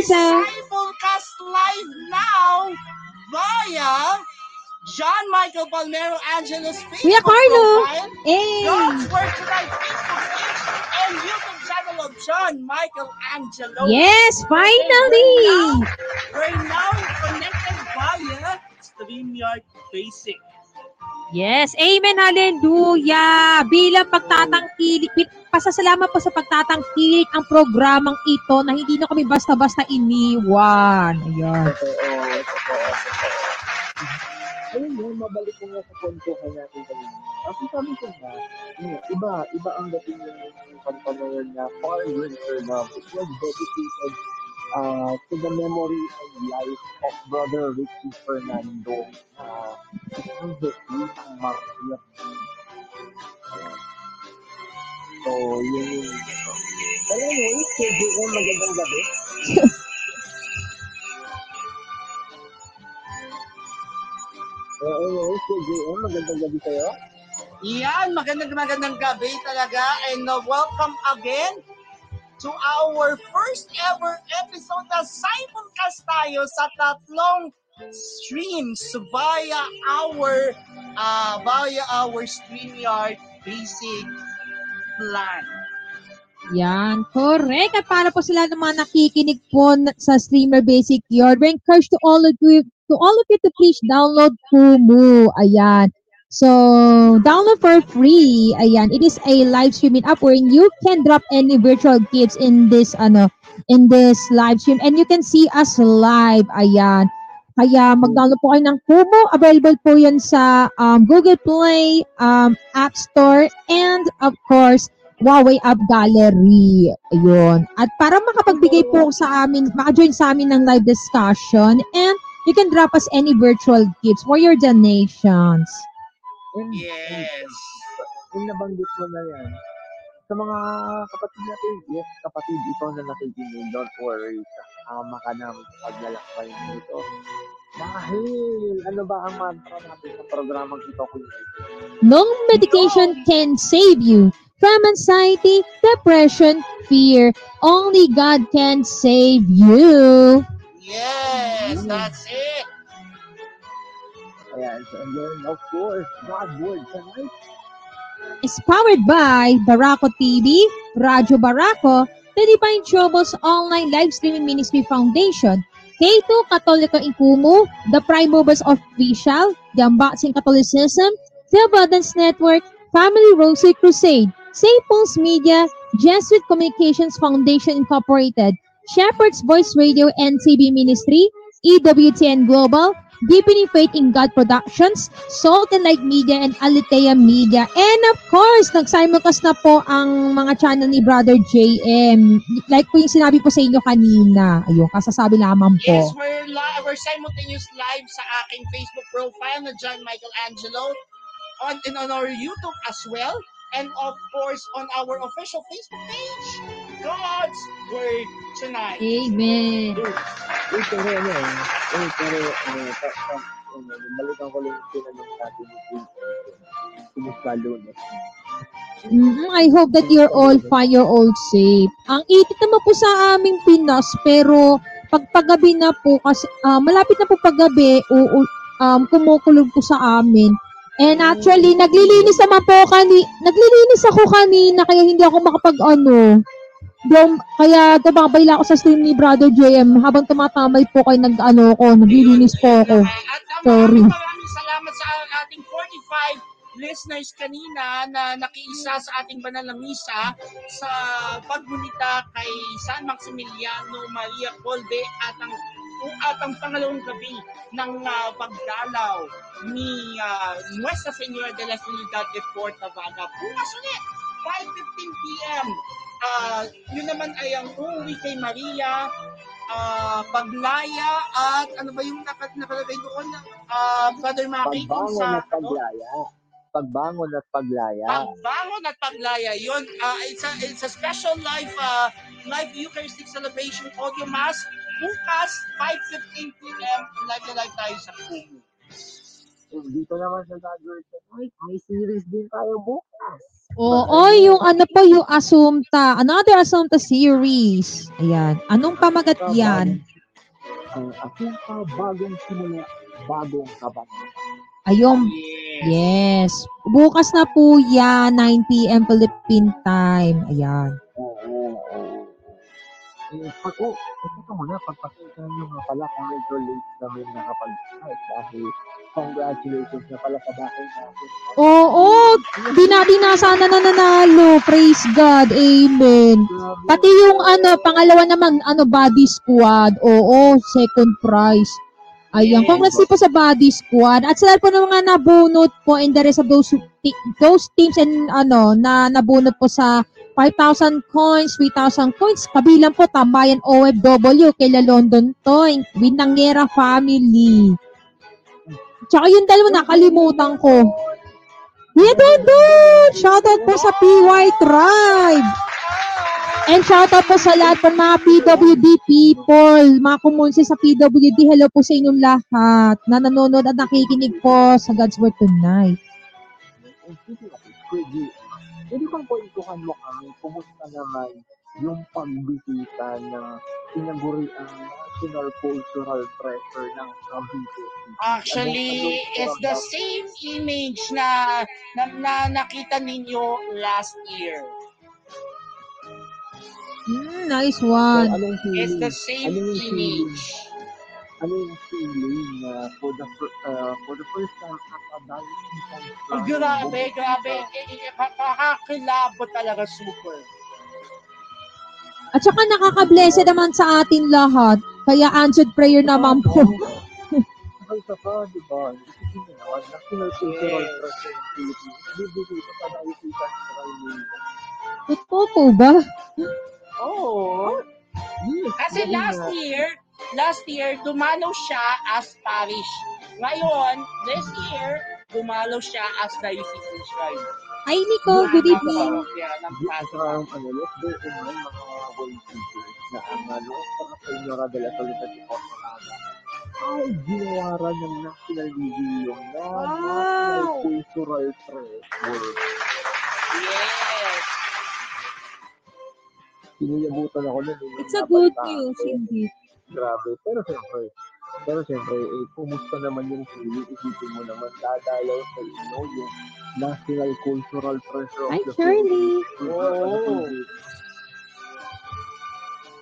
Lisa. Simulcast live now via John Michael Palmero Angelo's Facebook Kuya Carlo. profile, Eh. God's Word Tonight Facebook page, and YouTube channel of John Michael Angelo. Yes, finally. We're now connected via StreamYard Basic. Yes, amen, hallelujah. Bilang pagtatangkilik, pasasalamat po sa pagtatangkilik ang programang ito na hindi na kami basta-basta iniwan. Ayan. Ayun yun, mabalik ko nga sa kwentuhan natin kanina. Kasi sabi ko nga, iba, iba ang dating ng kanta na yun na Far Winter Love. It was dedicated uh, to the memory and life of Brother Ricky Fernando. Uh, isang hiti ng Maria. So, yun yung... But anyway, KGM, magandang gabi. So, anyway, KGM, magandang gabi sa'yo. Yan, magandang magandang gabi talaga and uh, welcome again to our first ever episode na simulcast tayo sa tatlong streams via our uh, via our StreamYard basic plan. Yan, correct. At para po sila naman nakikinig po sa Streamer Basic Yard, we encourage to all of you to all of you to please download Kumu. Ayan. So, download for free. Ayan. It is a live streaming app wherein you can drop any virtual gifts in this ano in this live stream and you can see us live. Ayan. Kaya mag-download po kayo ng Kumu. Available po yan sa um, Google Play, um, App Store, and of course, Huawei App Gallery. Ayun. At para makapagbigay po sa amin, maka-join sa amin ng live discussion and you can drop us any virtual gifts for your donations. And, Yes. yung nabanggit mo na yan, sa mga kapatid natin, yes, kapatid, ikaw na nakikinig, don't worry, kasama ka sa paglalakbay nito. Dahil, ano ba ang mantra natin sa programang ito, Kuya? No medication can save you from anxiety, depression, fear. Only God can save you. Yes, that's it. So, and then, of course, God Word tonight. is powered by Barako TV, Radyo Barako, the Divine Troubles Online Live Streaming Ministry Foundation, K2 Katoliko Ikumu, The Prime Movers Official, The Unboxing Catholicism, The Abundance Network, Family Rosary Crusade, St. Media, Jesuit Communications Foundation Incorporated, Shepherd's Voice Radio and Ministry, EWTN Global, Deepening Faith in God Productions, Salt and Light Media, and Alitea Media. And of course, nag-simulcast na po ang mga channel ni Brother JM. Like po yung sinabi po sa inyo kanina. Ayun, kasasabi lamang Yes, po. we're, li- we're simultaneous live sa aking Facebook profile na John Michael Angelo on, and on our YouTube as well. And of course, on our official Facebook page, God's Word Tonight. Amen. Uy, pero ano eh, uy, pero, ano, pa, pa, ano, balikan ko lang yung natin Kuya. Kumusta lunes? Mhm, I hope that you're all fine, you're all safe. Ang itit naman po sa aming Pinas, pero pag paggabi na po, kasi, ah, malapit na po paggabi, oo, um, kumukulog po sa amin. And actually, naglilinis naman po kani, naglilinis ako kanina, kaya hindi ako makapag ano, Dom, kaya tumabay lang ako sa stream ni Brother JM habang tumatamay po kayo nag ano ko, naglilinis po ako. Uh, Sorry. maraming salamat sa ating 45 listeners kanina na nakiisa sa ating banal na misa sa paggunita kay San Maximiliano Maria Colbe at ang at ang pangalawang gabi ng ah, pagdalaw ni uh, Nuestra Señora de la Ciudad de Fort Nevada. Bukas ulit, 5.15 p.m. Ah, yun naman ay ang uuwi kay Maria, ah, paglaya at ano ba yung naka, nakalagay doon? Ah, Brother Maki, kung sa at paglaya. Pagbangon at paglaya. Pagbangon at paglaya, yun, ah, it's, a, it's a special live uh, live Eucharistic celebration audio mass bukas 5.15 p.m. live na live tayo sa Kumu. Dito naman sa Dagger ay, may series din tayo bukas. Oo, yung ano po, yung Assumpta. Another Assumpta series. Ayan. Anong pamagat yan? Ang pa bagong simula, bagong kabanata. Ayun. Yes. Yes. Bukas na po yan, 9 p.m. Philippine time. Ayan. Oo, oo. Eh, pag, oh, ito muna, pagpasensya nyo nga pala kung medyo late kami nakapag-start dahil congratulations na pala sa bakit natin. Oo, di natin na sana nananalo. Praise God. Amen. Pati yung ano, pangalawa naman, ano, body squad. Oo, second prize. Ayan, congrats din po sa body squad. At sa lahat po ng mga nabunot po and the rest of those, those teams and ano, na nabunot po sa 5,000 coins, 3,000 coins. Kabilang po Tambayan OFW, kay La London Toy, Winangera Family. Tsaka yung dalawa nakalimutan ko. Yeah, doon, doon! Shoutout po sa PY Tribe! And shoutout po sa lahat po ng mga PWD people, mga kumunsi sa PWD. Hello po sa inyong lahat na nanonood at nakikinig po sa God's Word tonight. Pwede, bang kwentuhan mo kami, kumusta naman yung pagbisita ng tinaguri ang national cultural treasure ng Cavite. Actually, it's the same image na, na, na nakita ninyo last year. Hmm, nice one. anong It's feeling? the same Ano yung image. Ano yung feeling na for the uh, for the first time nakadali Oh, grabe, grabe. Eh, eh, Kakakilabo talaga super. At saka nakaka-blessed naman sa atin lahat. Kaya answered prayer naman po. Saka isa pa, di ba? Isipin mo naman, national cultural treasure ng Philippines. Pa sa. Totoo po ba? Oo. Kasi last year, last year, dumalaw siya as parish. Ngayon, this year, dumalaw siya as diocesan shrine. Hi, Nico. Good evening. Ay ginawaran ng National Museum na National Wow! Cultural Treasure. Yes. Sinilabutan ako nun. eh, It's a good news, indeed. Grabe. Pero siyempre, pero siyempre, eh, kumusta naman yung feeling? Isipin mo naman, dadalaw sa inyo yung National Cultural Treasure of Hi, the Shirley. Philippines. Oo.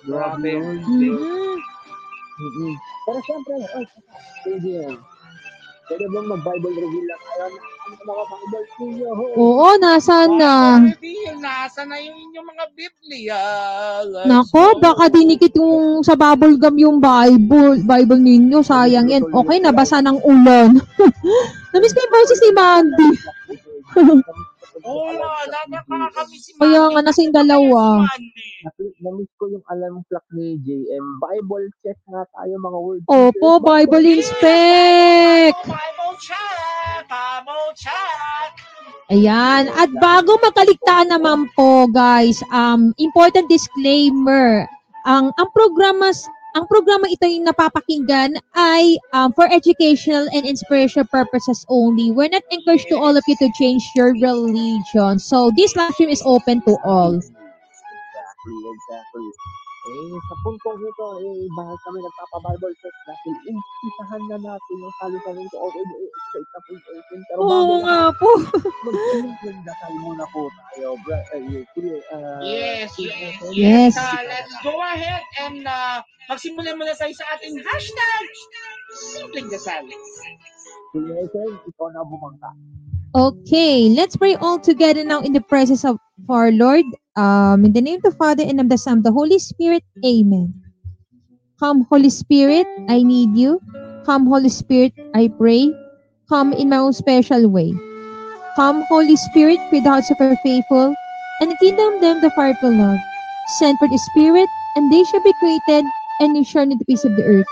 Grabe Grabe. yun. Mhm. Mm-mm. Pero siyempre, ay, pwede yan. Pwede bang mag-Bible reveal lang kayo na Oo, nasaan na? Nasa na yung inyong mga Biblia. Nako, baka dinikit yung sa bubble gum yung Bible, Bible ninyo. Sayang yan. Okay, nabasa ng ulan. Namiss ko yung boses ni Mandy. Oo, na kami si Kaya Mandy. nga, nasing dalawa. Namiss ko yung alam plak ni JM. Bible check nga tayo mga words. Opo, Bible inspect. Bible check! Bible check! Ayan. At bago makaligtaan naman po, guys, um, important disclaimer. Ang ang programa ang programa ito yung napapakinggan ay um, for educational and inspirational purposes only. We're not encouraged to all of you to change your religion. So this live stream is open to all. Exactly, exactly. Eh, sa puntong ito, eh, bakit kami nagpapa-Bible check dahil impisahan na natin yung salisanin ko eh, straight up in open. Pero bago Oo nga po. mag-simpleng dasal muna po tayo. Bra- eh, eh, uh, Yes, eh, Yes. Uh, let's go ahead and uh, magsimulan muna tayo sa ating hashtag Simpleng Dasal. Sen, ikaw na bumangka. Okay, let's pray all together now in the presence of our Lord. Um, in the name of the Father and of the Son, the Holy Spirit. Amen. Come, Holy Spirit, I need you. Come, Holy Spirit, I pray. Come in my own special way. Come, Holy Spirit, with the hearts of our faithful, and kingdom them the fire of love. Send for the Spirit, and they shall be created, and you shall the peace of the earth.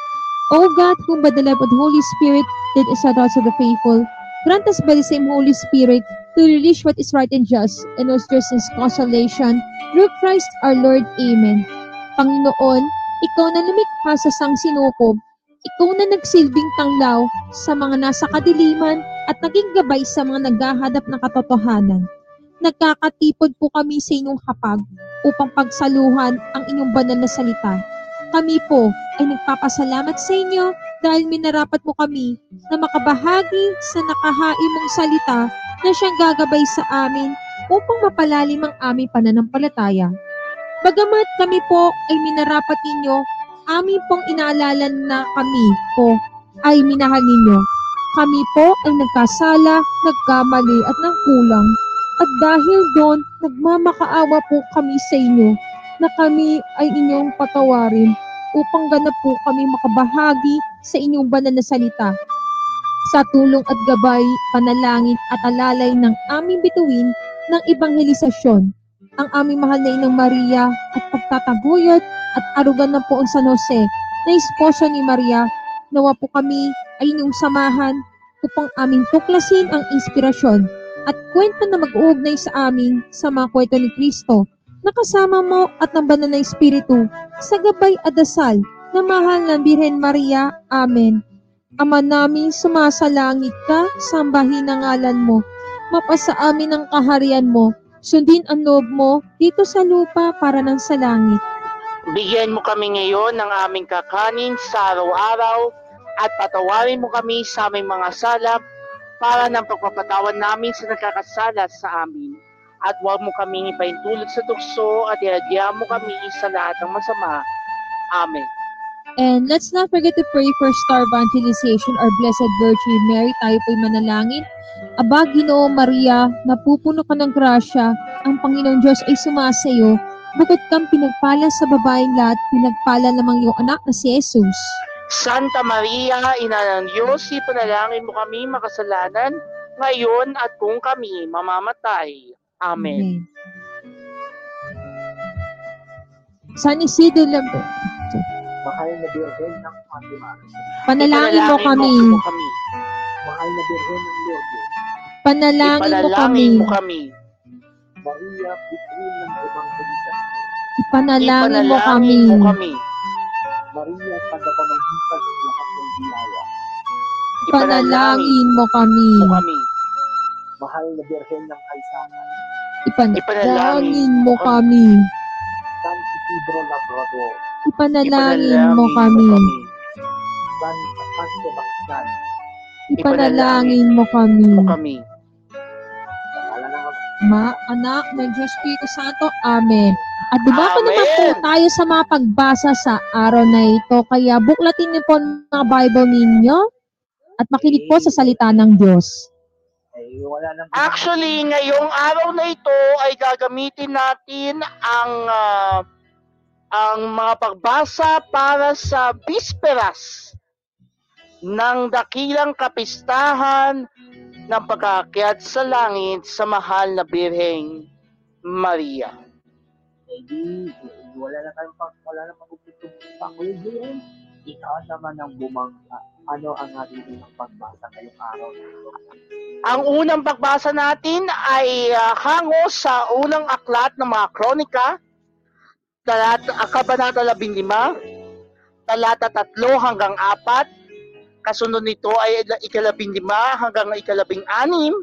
O God, whom by the love of the Holy Spirit did the hearts of the faithful, grant us by the same Holy Spirit to release what is right and just, and stress and consolation, through Christ our Lord. Amen. Panginoon, ikaw na lumikha sa sangsinukob, ikaw na nagsilbing tanglaw sa mga nasa kadiliman at naging gabay sa mga naghahanap ng katotohanan. nagkakatipod po kami sa inyong hapag upang pagsaluhan ang inyong banal na salita. Kami po ay nagpapasalamat sa inyo dahil minarapat mo kami na makabahagi sa nakahain mong salita na siyang gagabay sa amin upang mapalalim ang aming pananampalataya. Bagamat kami po ay minarapat ninyo, amin pong inaalala na kami po ay minahal ninyo. Kami po ay nagkasala, nagkamali at nangkulang. At dahil doon, nagmamakaawa po kami sa inyo na kami ay inyong patawarin upang ganap po kami makabahagi sa inyong banal na salita. Sa tulong at gabay, panalangin at alalay ng aming bituin ng ebanghelisasyon, ang aming mahal na Inang Maria at pagtataguyod at arugan ng poong San Jose na esposo ni Maria, nawa po kami ay inyong samahan upang aming tuklasin ang inspirasyon at kwento na mag-uugnay sa amin sa mga kwento ni Kristo na kasama mo at ng banal na Espiritu sa gabay at dasal na mahal ng Birhen Maria. Amen. Ama namin, sumasalangit ka, sambahin ang ngalan mo. Mapasa amin ang kaharian mo. Sundin ang loob mo dito sa lupa para ng sa langit. Bigyan mo kami ngayon ng aming kakanin sa araw-araw at patawarin mo kami sa aming mga sala para ng pagpapatawan namin sa nagkakasala sa amin. At huwag mo kaming ipaintulot sa tukso at ihadya mo kami sa lahat ng masama. Amen. And let's not forget to pray for star evangelization or Blessed Virgin Mary. Tayo po'y manalangin. Aba, Ginoo Maria, napupuno ka ng grasya. Ang Panginoong Diyos ay sumasayo. Bukod kang pinagpala sa babaeng lahat, pinagpala lamang iyong anak na si Jesus. Santa Maria, Ina ng Diyos, ipanalangin mo kami makasalanan ngayon at kung kami mamamatay. Amen. San Isidro Labo, Mahal na Birhen ng Fatima. panalangin mo kami. mo kami. Mahal na Birhen ng Lourdes. Panalangin mo kami. Mo kami. Maria, Bituin ng Evangelisasyon. Ipanalangin mo kami. Ipanalangin mo kami. Maria, tagapamagitan ng lahat ng biyaya. Ipanalangin mo kami. mo kami. Mahal na Birhen ng Kaysanan. Ipanalangin mo kami. San Isidro Labrador. Ipanalangin mo kami. Ipanalangin mo kami. mo kami. Ma, anak ng Diyos Espiritu Santo. Amen. At dumako Amen. naman po tayo sa mga pagbasa sa araw na ito. Kaya buklatin niyo po ang mga Bible ninyo at makinig po sa salita ng Diyos. ay wala nang Actually, ngayong araw na ito ay gagamitin natin ang ah, ang mga pagbasa para sa bisperas ng dakilang kapistahan ng pagkaakyat sa langit sa mahal na Birheng Maria. Eh, di, wala na tayong pang, wala na magugutong pa. Kuya Jiren, ikaw naman ang bumangka. Ano ang ating unang pagbasa ngayong araw? Ang unang pagbasa natin ay ah, hango sa unang aklat ng mga kronika, talata, kabanata 15, talata 3 hanggang 4, kasunod nito ay ikalabing lima hanggang ikalabing anim,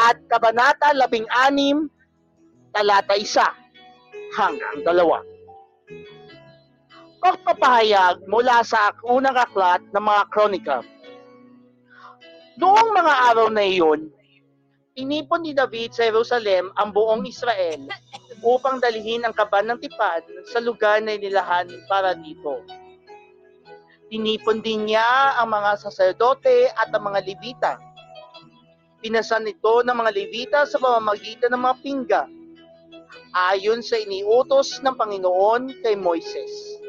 at kabanata 16, talata 1 hanggang 2. Pagpapahayag mula sa unang aklat ng mga kronika. Noong mga araw na iyon, inipon ni David sa Jerusalem ang buong Israel upang dalhin ang kaban ng tipan sa lugar na inilahan para dito. Tinipon din niya ang mga saserdote at ang mga Levita. Pinasan ito ng mga Levita sa pamamagitan ng mga pingga ayon sa iniutos ng Panginoon kay Moises.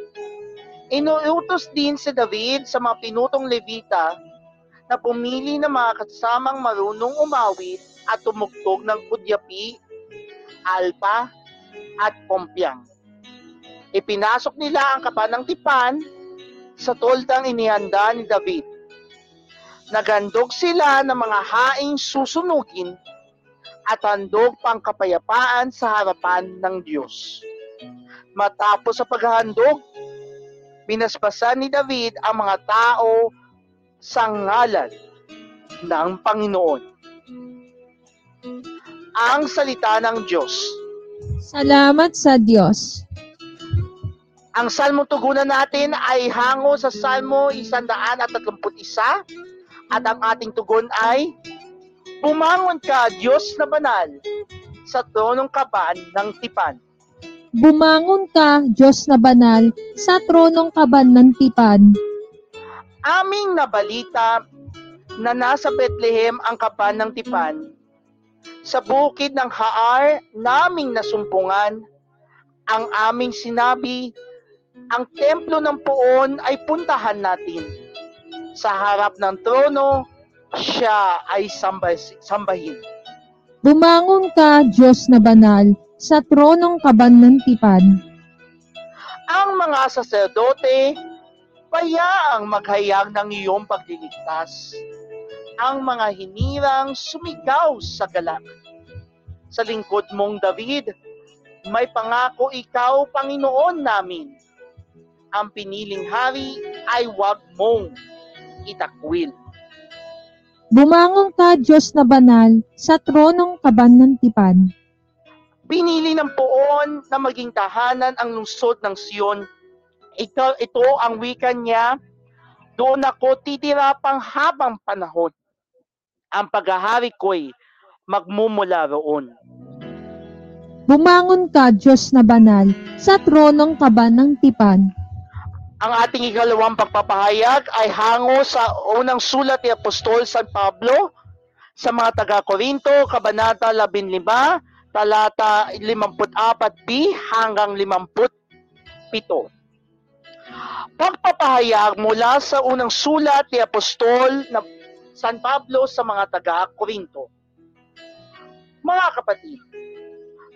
Inuutos din si David sa mga pinutong Levita na pumili ng mga kasamang marunong umawit at tumugtog ng kudyapi, alpa, at kompyang. Ipinasok nila ang kapan ng tipan sa toldang inihanda ni David. Nagandog sila ng mga haing susunugin at handog pang kapayapaan sa harapan ng Diyos. Matapos sa paghahandog, binasbasan ni David ang mga tao sa ngalan ng Panginoon. Ang salita ng Diyos. Salamat sa Diyos. Ang salmo tugunan natin ay hango sa Salmo 131 at ang ating tugon ay Bumangon ka, Diyos na banal, sa tronong kaban ng tipan. Bumangon ka, Diyos na banal, sa tronong kaban ng tipan. Aming nabalita na nasa Bethlehem ang kaban ng tipan. Sa bukid ng Haar, naming nasumpungan, ang aming sinabi, ang templo ng puon ay puntahan natin. Sa harap ng trono, siya ay sambay, sambahin. Bumangon ka, Diyos na banal, sa tronong kaban ng tipan. Ang mga saserdote, payaang maghayag ng iyong pagliligtas. Ang mga hinirang sumigaw sa galak. Sa lingkod mong David, may pangako ikaw, Panginoon namin. Ang piniling hari ay wag mong itakwil. Bumangon ka, Diyos na banal, sa tronong kaban ng tipan. Pinili ng poon na maging tahanan ang lungsod ng Siyon. Ito, ito ang wika niya, doon ako titira pang habang panahon. Ang paghahari ko'y magmumula roon. Bumangon ka, Diyos na banal, sa tronong kaban ng tipan. Ang ating ikalawang pagpapahayag ay hango sa unang sulat ni Apostol San Pablo sa mga taga-Korinto, Kabanata 15, talata 54b hanggang 57. Pagpapahayag mula sa unang sulat ni Apostol na San Pablo sa mga taga-Korinto. Mga kapatid,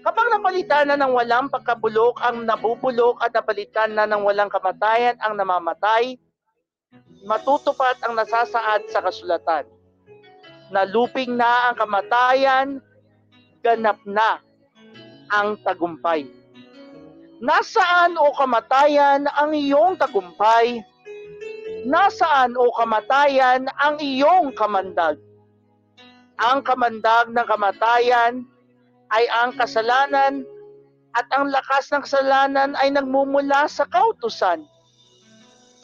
Kapag napalitan na ng walang pagkabulok ang nabubulok at napalitan na ng walang kamatayan ang namamatay, matutupad ang nasasaad sa kasulatan. Naluping na ang kamatayan, ganap na ang tagumpay. Nasaan o kamatayan ang iyong tagumpay? Nasaan o kamatayan ang iyong kamandag? Ang kamandag ng kamatayan ay ang kasalanan at ang lakas ng kasalanan ay nagmumula sa kautusan.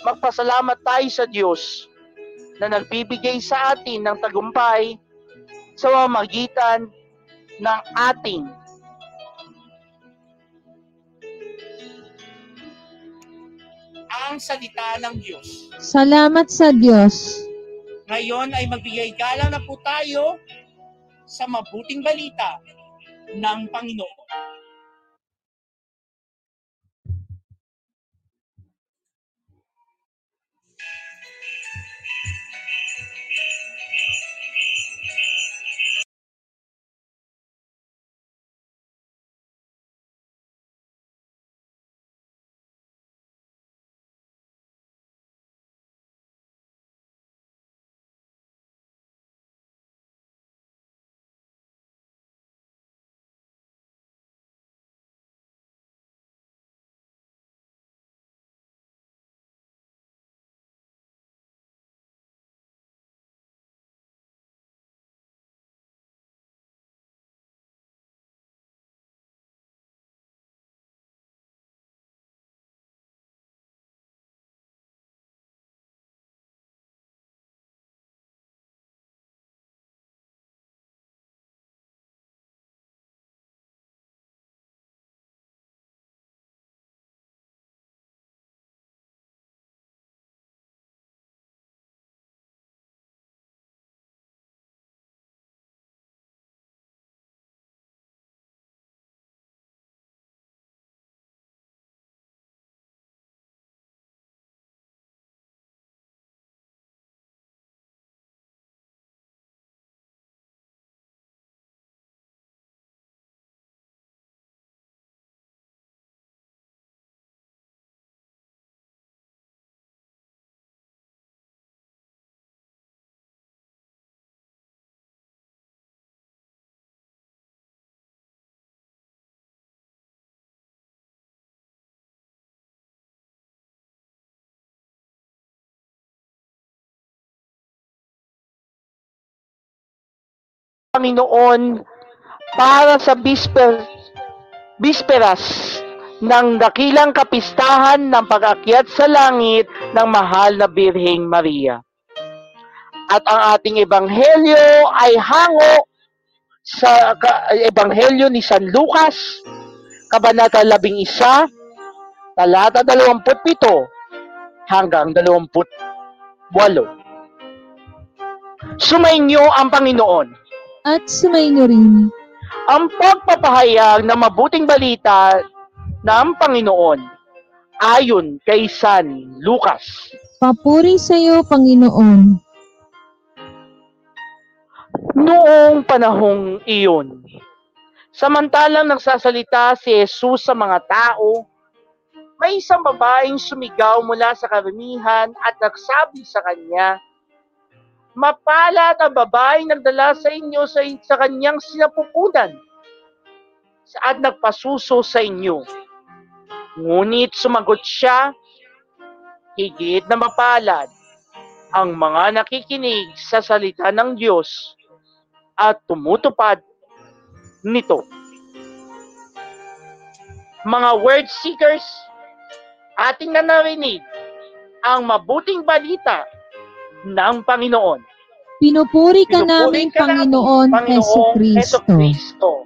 Magpasalamat tayo sa Diyos na nagbibigay sa atin ng tagumpay sa mamagitan ng ating ang salita ng Diyos. Salamat sa Diyos. Ngayon ay magbigay galang na po tayo sa mabuting balita ng Panginoon. Panginoon para sa bisper, bisperas ng dakilang kapistahan ng pag-akyat sa langit ng mahal na Birheng Maria. At ang ating ebanghelyo ay hango sa ebanghelyo ni San Lucas, kabanata 11, talata 27 hanggang 28. Sumainyo ang Panginoon. At sumainyo rin. Ang pagpapahayag ng mabuting balita ng Panginoon ayon kay San Lucas. Papuri sa iyo, Panginoon. Noong panahong iyon, samantalang nagsasalita si Jesus sa mga tao, may isang babaeng sumigaw mula sa karamihan at nagsabi sa kanya, Mapalad ang babaeng nagdala sa inyo sa, sa kanyang sinapupunan at nagpasuso sa inyo. Ngunit sumagot siya, higit na mapalad ang mga nakikinig sa salita ng Diyos at tumutupad nito. Mga word seekers, ating na narinig ang mabuting balita ng Panginoon. Pinupuri ka Pinupuri namin, ka namin, Panginoon, Heso Kristo.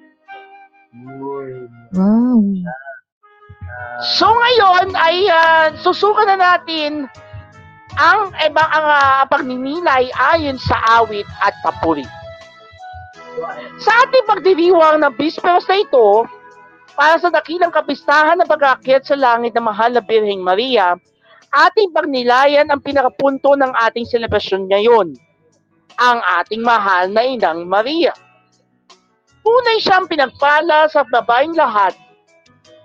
Wow. So ngayon ay ah, susukan na natin ang iba ang ah, pagninilay ayon sa awit at papuri. Sa ating pagdiriwang ng Bisperas na ito, para sa dakilang kapistahan ng pag-aakyat sa langit ng mahal na Birheng Maria, ating pagnilayan ang pinakapunto ng ating selebrasyon ngayon, ang ating mahal na Inang Maria. Tunay siyang pinagpala sa babaeng lahat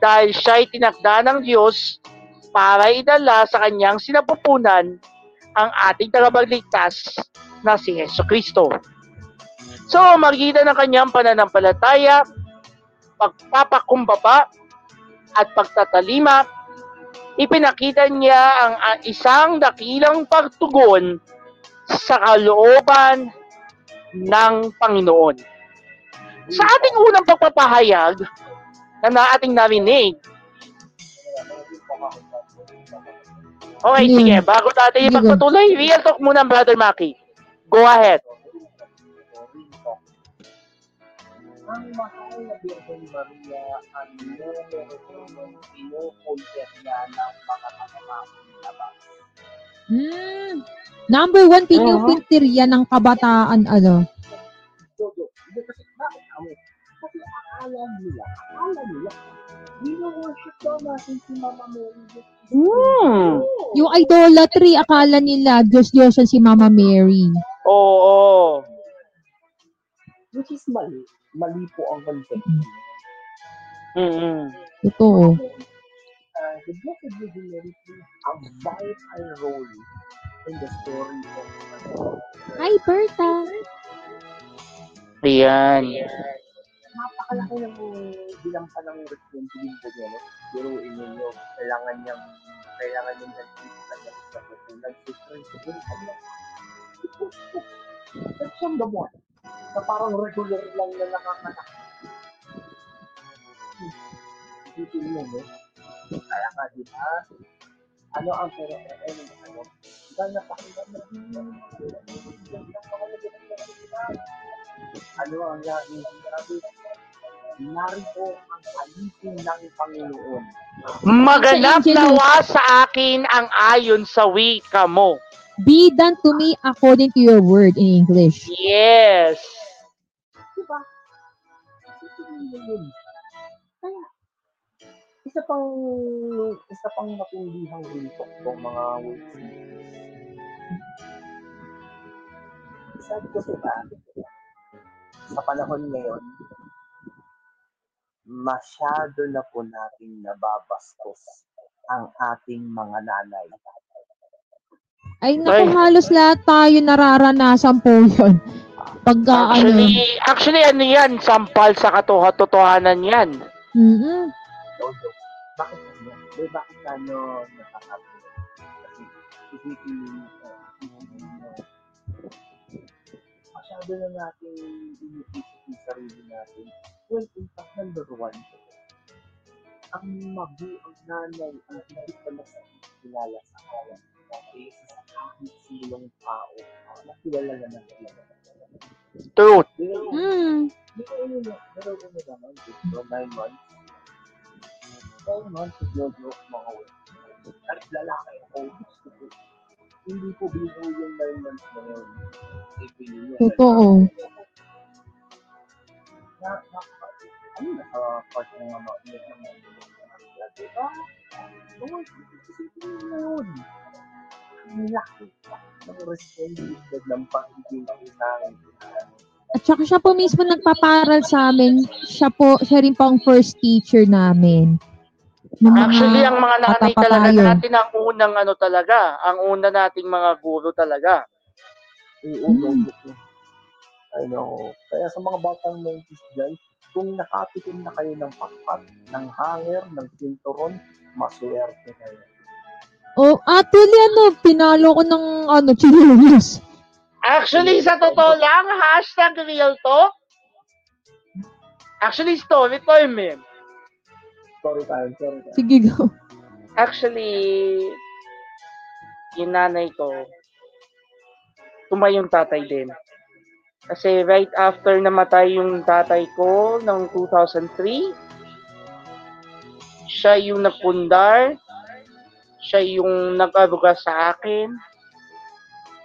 dahil siya ay tinakda ng Diyos para idala sa kanyang sinapupunan ang ating tagapagligtas na si Yeso Kristo. So, magitan ng kanyang pananampalataya, pagpapakumbaba, at pagtatalima, ipinakita niya ang isang dakilang pagtugon sa kalooban ng Panginoon. Sa ating unang pagpapahayag, na na ating narinig. Okay, Sige. sige. Bago natin ipagpatuloy, real talk muna, Brother Maki. Go ahead. Ang mahal na Birhen Maria ang numero unong pinukulter niya ng mga kapamahal na ba? Hmm. Number one, pinupintirya ng kabataan, ano. Jojo, hindi kasi bakit ako? Kasi akala nila, akala nila, Wino-worship daw natin si Mama Mary. Hmm. Yung idolatry, akala nila, Diyos-Diyosan si Mama Mary. Oo. Which is mali. Mali po ang concept. Mm-mm. Totoo. Uh, the Blessed Virgin Mary plays a vital role in the story of Hi, Berta. Ayan. napakalaki ng binampa ng responsibility niya, no? Biruin ninyo, kailangan niyang, kailangan niyang nandito sa kanya sa pupunan, Na parang regular lang na nanganganak. Isipin mo, no? Kaya nga, di ba? Ano ang pero, ano, ano? Diba napakinggan na ano ang laging sinabi? Narito ang alipin ng Panginoon. Maganap nawa sa akin ang ayon sa wika mo. Be done to me according to your word in English. Yes. Diba? Kaya, isa pang, isa pang matindihang rintok tong mga words. Sabi ko diba, sa panahon ngayon, masyado na po nating nababastos ang ating mga nanay. Ay, naku, Ay. halos lahat tayo nararanasan po yun. Pagka ano. Actually, actually ano yan, sampal sa katotohanan yan. Mm-mm. Todo. Bakit ano? Eh, bakit ano nakakapo? Kasi isipin uh, isipin ninyo, masyado na natin inisip sarili natin. Well, in fact, number one, ang mabu, ang nanay, ang higit na mas kilala sa akin. Kaysa sa kahit sinong tao na kilala na kilala. Truth. Pero, Hmm. pero ano na, naman, dito, nine months. Nine months, yung mga way. At lalaki ako, gusto ko. Hindi ko biro yung nine months na yun. Totoo. na, na, ano na sa part ng mga mga ng mga Diba? Oo, isipin mo na yun. Ang laki pa ng responsibilidad ng pagiging inang. At saka siya po mismo nagpaparal sa amin. Siya po, siya rin po ang first teacher namin. Ng mga Actually, ang mga nanay talaga natin ang unang ano talaga, ang una nating mga guro talaga. Oo, Hmm. mm. I know. Kaya sa mga batang 90s dyan, kung nakatikim na kayo ng pakpat, ng hanger, ng pinturon, maswerte kayo. Oh, actually, ano, pinalo ko ng, ano, chililis. Actually, sa totoo lang, hashtag real talk. Actually, story time eh. Sorry tayo, sorry tayo. Sige, go. Actually, yung nanay ko, tumayong tatay din. Kasi right after namatay yung tatay ko noong 2003, siya yung nagpundar, siya yung nag-aruga sa akin.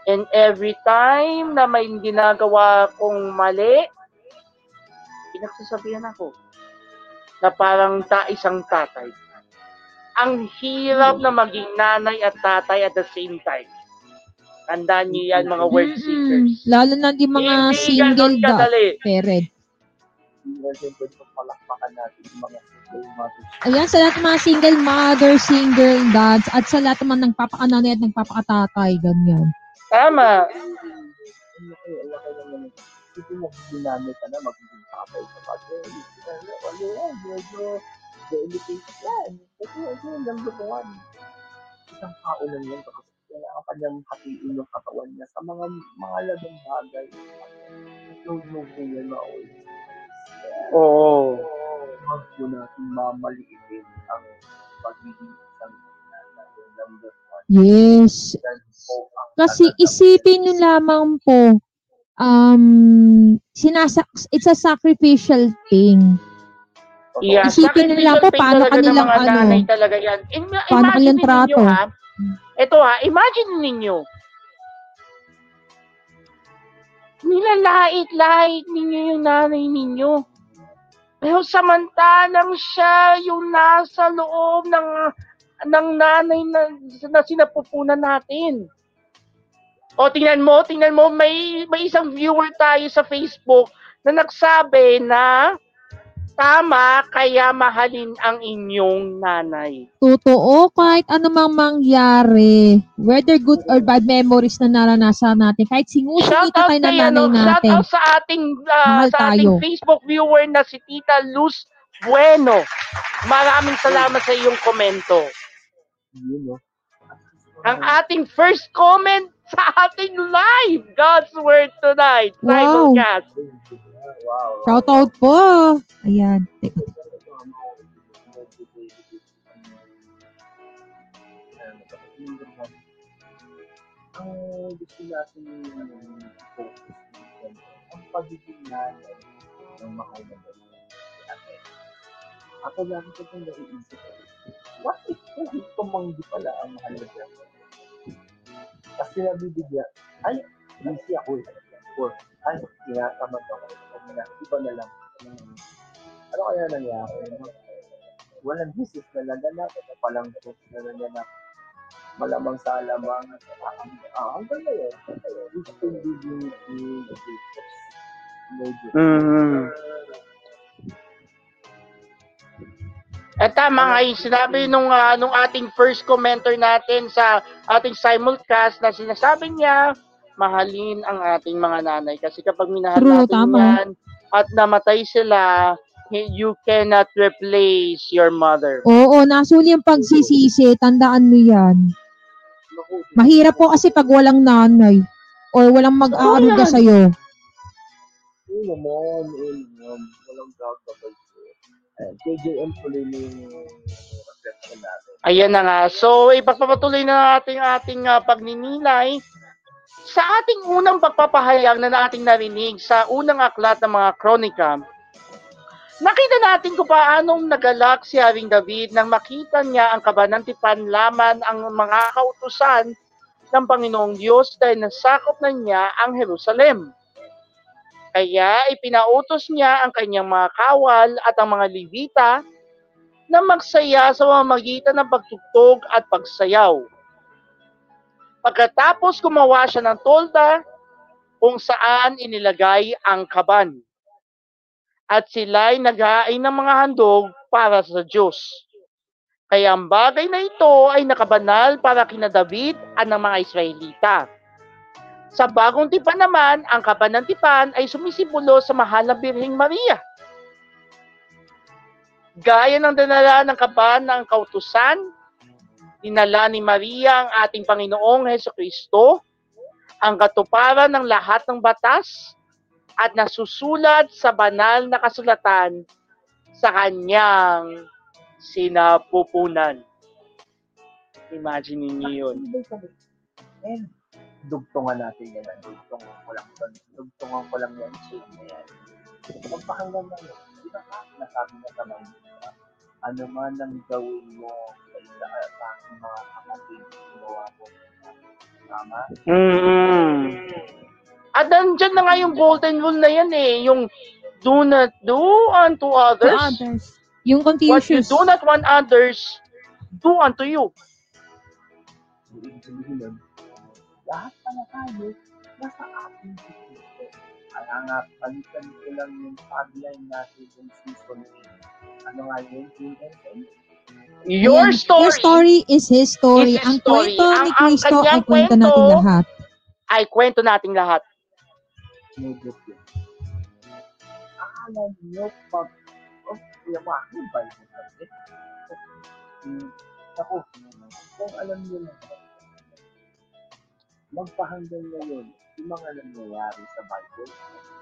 And every time na may ginagawa kong mali, pinagsasabihan ako na parang ta isang tatay ang hirap na maging nanay at tatay at the same time. Tandaan niyo yan, mga word Mm-mm. seekers. Lalo na di mga Hindi single ganun da kadali. parent. Hindi ito palakpakan natin mga. Ayan, sa lahat ng mga single mother, single dads, at sa lahat naman ng papakananay at ng papakatatay, ganyan. Tama. Ito mo, ginamit ka na, magiging tatay ka pa. Ano yan, medyo delicate yan. Kasi ito yung number one. Isang tao lang yan kasi kailangan pa niyang hatiin yung katawan niya sa mga mga labang bagay. Don't move mo yan na always. Oo. Huwag po natin mamaliitin ang pagiging isang natin number one. Yes. Po Kasi isipin nyo lamang po, um, sinasa it's a sacrificial thing. Yeah, Isipin nila po, sacrificial paano kanilang ano, talaga yan. Ima- paano imagine kanilang trato? ninyo ha, ito ha, imagine ninyo, nilalait-lait ninyo yung nanay ninyo. Pero samantalang siya yung nasa loob ng ng nanay na, na sinapupunan natin. O tingnan mo, tingnan mo, may, may isang viewer tayo sa Facebook na nagsabi na tama kaya mahalin ang inyong nanay. Totoo, kahit ano mang mangyari, whether good or bad memories na naranasan natin, kahit sinusong Shout ita out tayo ng nanay ano, shout natin. out sa ating ah, Mahal sa ating tayo. Facebook viewer na si Tita Luz Bueno. Maraming salamat sa iyong komento. Yun, no? Ang ating first comment sa ating live God's Word Tonight. Wow. Simulcast. Shout out po. Ayan. Teka. Ang gusto natin i-focus dito, ang pagiging nanay ng mahal na. Ate. Ako lagi ko itong naiisip. What if kung tumanggi pala ang mahal na babae? Kasi nabibigyan, ay, busy ako eh. Or, ay, tinatamad ako. Na, iba na lang. Ano kaya nangyari? Walang business na naganap. Walang post na naganap. Malamang sa alamang. Ah, ang ganda yun. Gusto yung dignity, the business. Mhm. At tama nga yung sinabi nung, ah, nung ating first commenter natin sa ating simulcast na sinasabi niya, mahalin ang ating mga nanay. Kasi kapag minahal True, natin tama. yan at namatay sila, you cannot replace your mother. Oo, nasuli yung pagsisisi. Tandaan mo yan. Mahirap po kasi pag walang nanay or walang mag-aaruga yan. sa'yo. Oo, naman, naman. Walang gagabay. Ayan, KJM tuloy yung. Ayan na nga. So, ipagpapatuloy na natin ang ating ah, pagninilay sa ating unang pagpapahayag na nating narinig sa unang aklat ng mga kronika. Nakita natin kung paanong nagalak si Haring David nang makita niya ang kabanantipan laman ang mga kautusan ng Panginoong Diyos dahil nasakop na niya ang Jerusalem. Kaya ipinautos niya ang kanyang mga kawal at ang mga Levita na magsaya sa pamamagitan ng pagtugtog at pagsayaw. Pagkatapos gumawa siya ng tolda kung saan inilagay ang kaban. At sila'y naghain ng mga handog para sa Diyos. Kaya ang bagay na ito ay nakabanal para kina David at ng mga Israelita. Sa bagong tipan naman, ang kaban ng tipan ay sumisimbolo sa mahal na Birheng Maria. Gaya ng dinala ng kaban ng kautusan, dinala ni Maria ang ating Panginoong Heso Kristo, ang katuparan ng lahat ng batas, at nasusulat sa banal na kasulatan sa kanyang sinapupunan. Imagine niyo yun. Dugtungan natin yan. Dugtungan ko lang doon. Dugtungan ko lang yan. Chain na yan. Magpakinggan yun. Di ba? Nasabi na sa mga ano man ang gawin mo sa sa aking mga kapatid, ginawa mo. Tama? mm At nandyan na nga yung golden rule na yan eh. Yung do not do unto To others. others. Yung What you Confucius. do not want others, do unto you. Lahat pala tayo nasa ating dito. Kaya nga, palitan ko lang yung tagline natin yung season 8. Ano nga yun? Q&A? Your Ayan, story, Your story is his story. is his ang story. kwento Ang- ni ang Kristo ay kwento natin lahat. ay kwento nating lahat. Akala niyo pag, oh, kuya mo, ako Ako, kung alam niyo lang, magpahanggang ngayon, yung mga nangyayari sa Bible,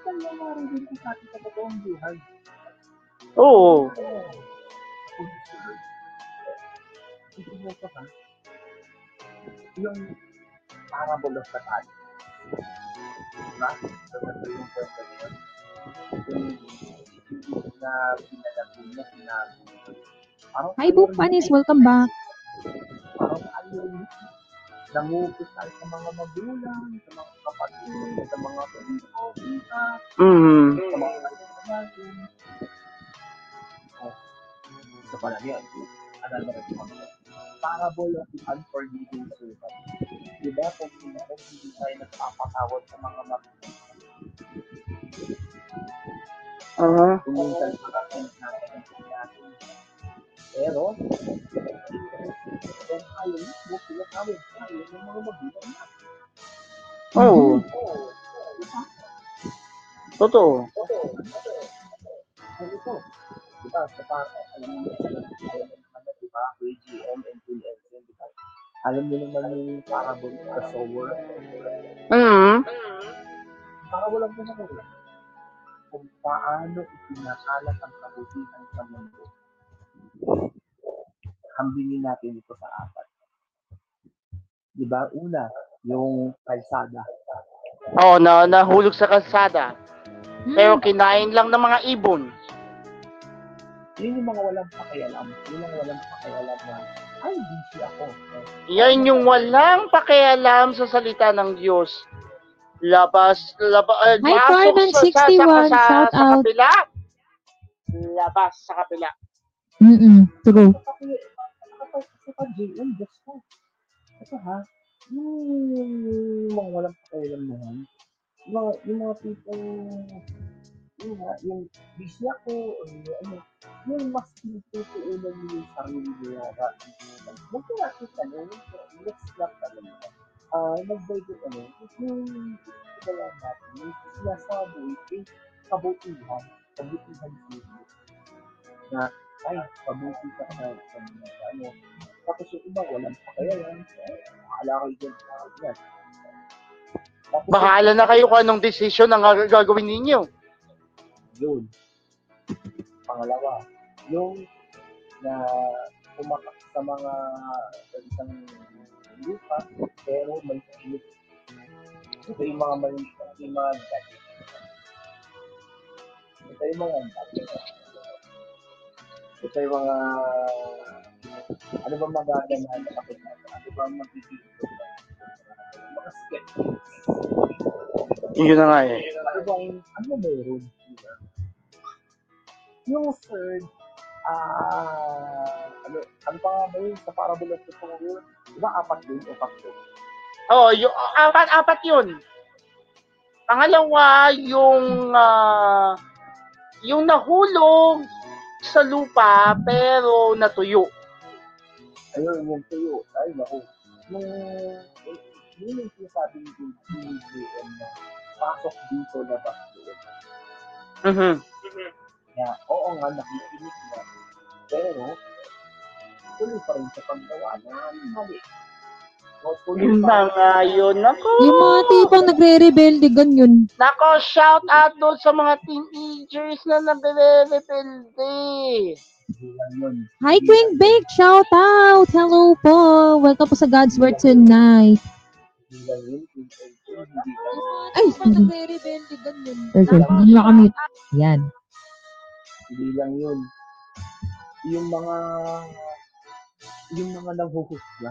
nangyayari din sa ating sa totoong buhay. Oo. Kung gusto mo, mo pa ba? Yung parable of the talent. Diba? So, ito yung kwento niya. Yung na pinalago niya, sinabi. Parang Hi, Book Panis. Welcome back. Parang ayaw niya. Nangupit tayo sa mga magulang, sa mga kapatid, sa mga pagkiko, kita, Mm. sa mga natin. Oh, sa pala yan, ano na rin mga parable of the unforgiving servant. Di ba, kung hindi kung hindi tayo nagpapatawad sa mga magulang, Uh-huh. kung minsan parating natin ang natin. Pero, kung ayaw mo, pinatawad tayo ng mga magulang natin. Oo. Ba? Totoo. Ano ito? Di ba? Sa para, alam ba? AGM and PLN, di ba? Alam niyo naman yung parable of the sower. Mm. Para walang pinakula. Kung paano ipinakalat ang kabutihan sa mundo. Hambingin natin ito sa apat. Di ba? Una, yung kalsada. Oo, na nahulog sa kalsada. Hmm. Pero kinain lang ng mga ibon. Yun yung mga walang pakialam. Yun yung walang pakialam na, ay, busy ako. Yan yung walang pakialam sa salita ng Diyos. Labas, labas, uh, Hi, pasok Carmen, sa, sa, 61. sa, sa, Shout sa out. kapila. Labas sa kapila. Mm-mm. True. Kapag JM, Diyos ko. Ito ha, yung mga walang pakialam na yan, yung mga, yung mga people, yung, nga, yung busy ako, o yung ano, yung mas pinutuunan mo yung sarili nila. Huwag ko natin tanong, let's not tanong. Ah, nag-Bible ano, yung wala natin, yung sinasabi, eh, kabutihan, kabutihan sila. Na, ay, kabuti ka mga ano, tapos yung iba, walang pakialam. Eh, Akala ko yun. Yan. Bahala na kayo kung anong desisyon ang gag- gagawin ninyo. Yun. Pangalawa, yung na pumatak sa mga sa isang lupa, pero may sakit. Ito yung mga may yung mga gadget. Ito yung mga gadget. Ito yung mga ano ba magaganahan sa kapit? Ano ba magiging mga skeptics? Yun na nga eh. Ano bang, ano ba meron? Yung third, ah, ano, ano pa nga ba yun sa parable of the sower? Diba apat yun o tatlo? Oo, oh, yung apat apat 'yun. Pangalawa, yung ah, yung nahulog sa lupa pero natuyo. Ayun, yung tuyo. Ay, naku. Yung, yun yung sinasabi ni BGM na pasok dito na doon. Mhm. Na, oo nga, nakikinig na. Pero, tuloy pa rin sa paggawa na mali. O, tuloy Yun na nga yun. Nako. Yung mga tipong nagre-rebelde, ganyan. Nako, shout out doon sa mga teenagers na nagre-rebelde. Hi, Queen Bake! Shout out! Hello po! Welcome po sa God's Word tonight. Hindi lang yun. Hindi lang yun. Hindi lang yun. Ay, sige. Hindi lang yun. Yung mga yung mga nanghuhusga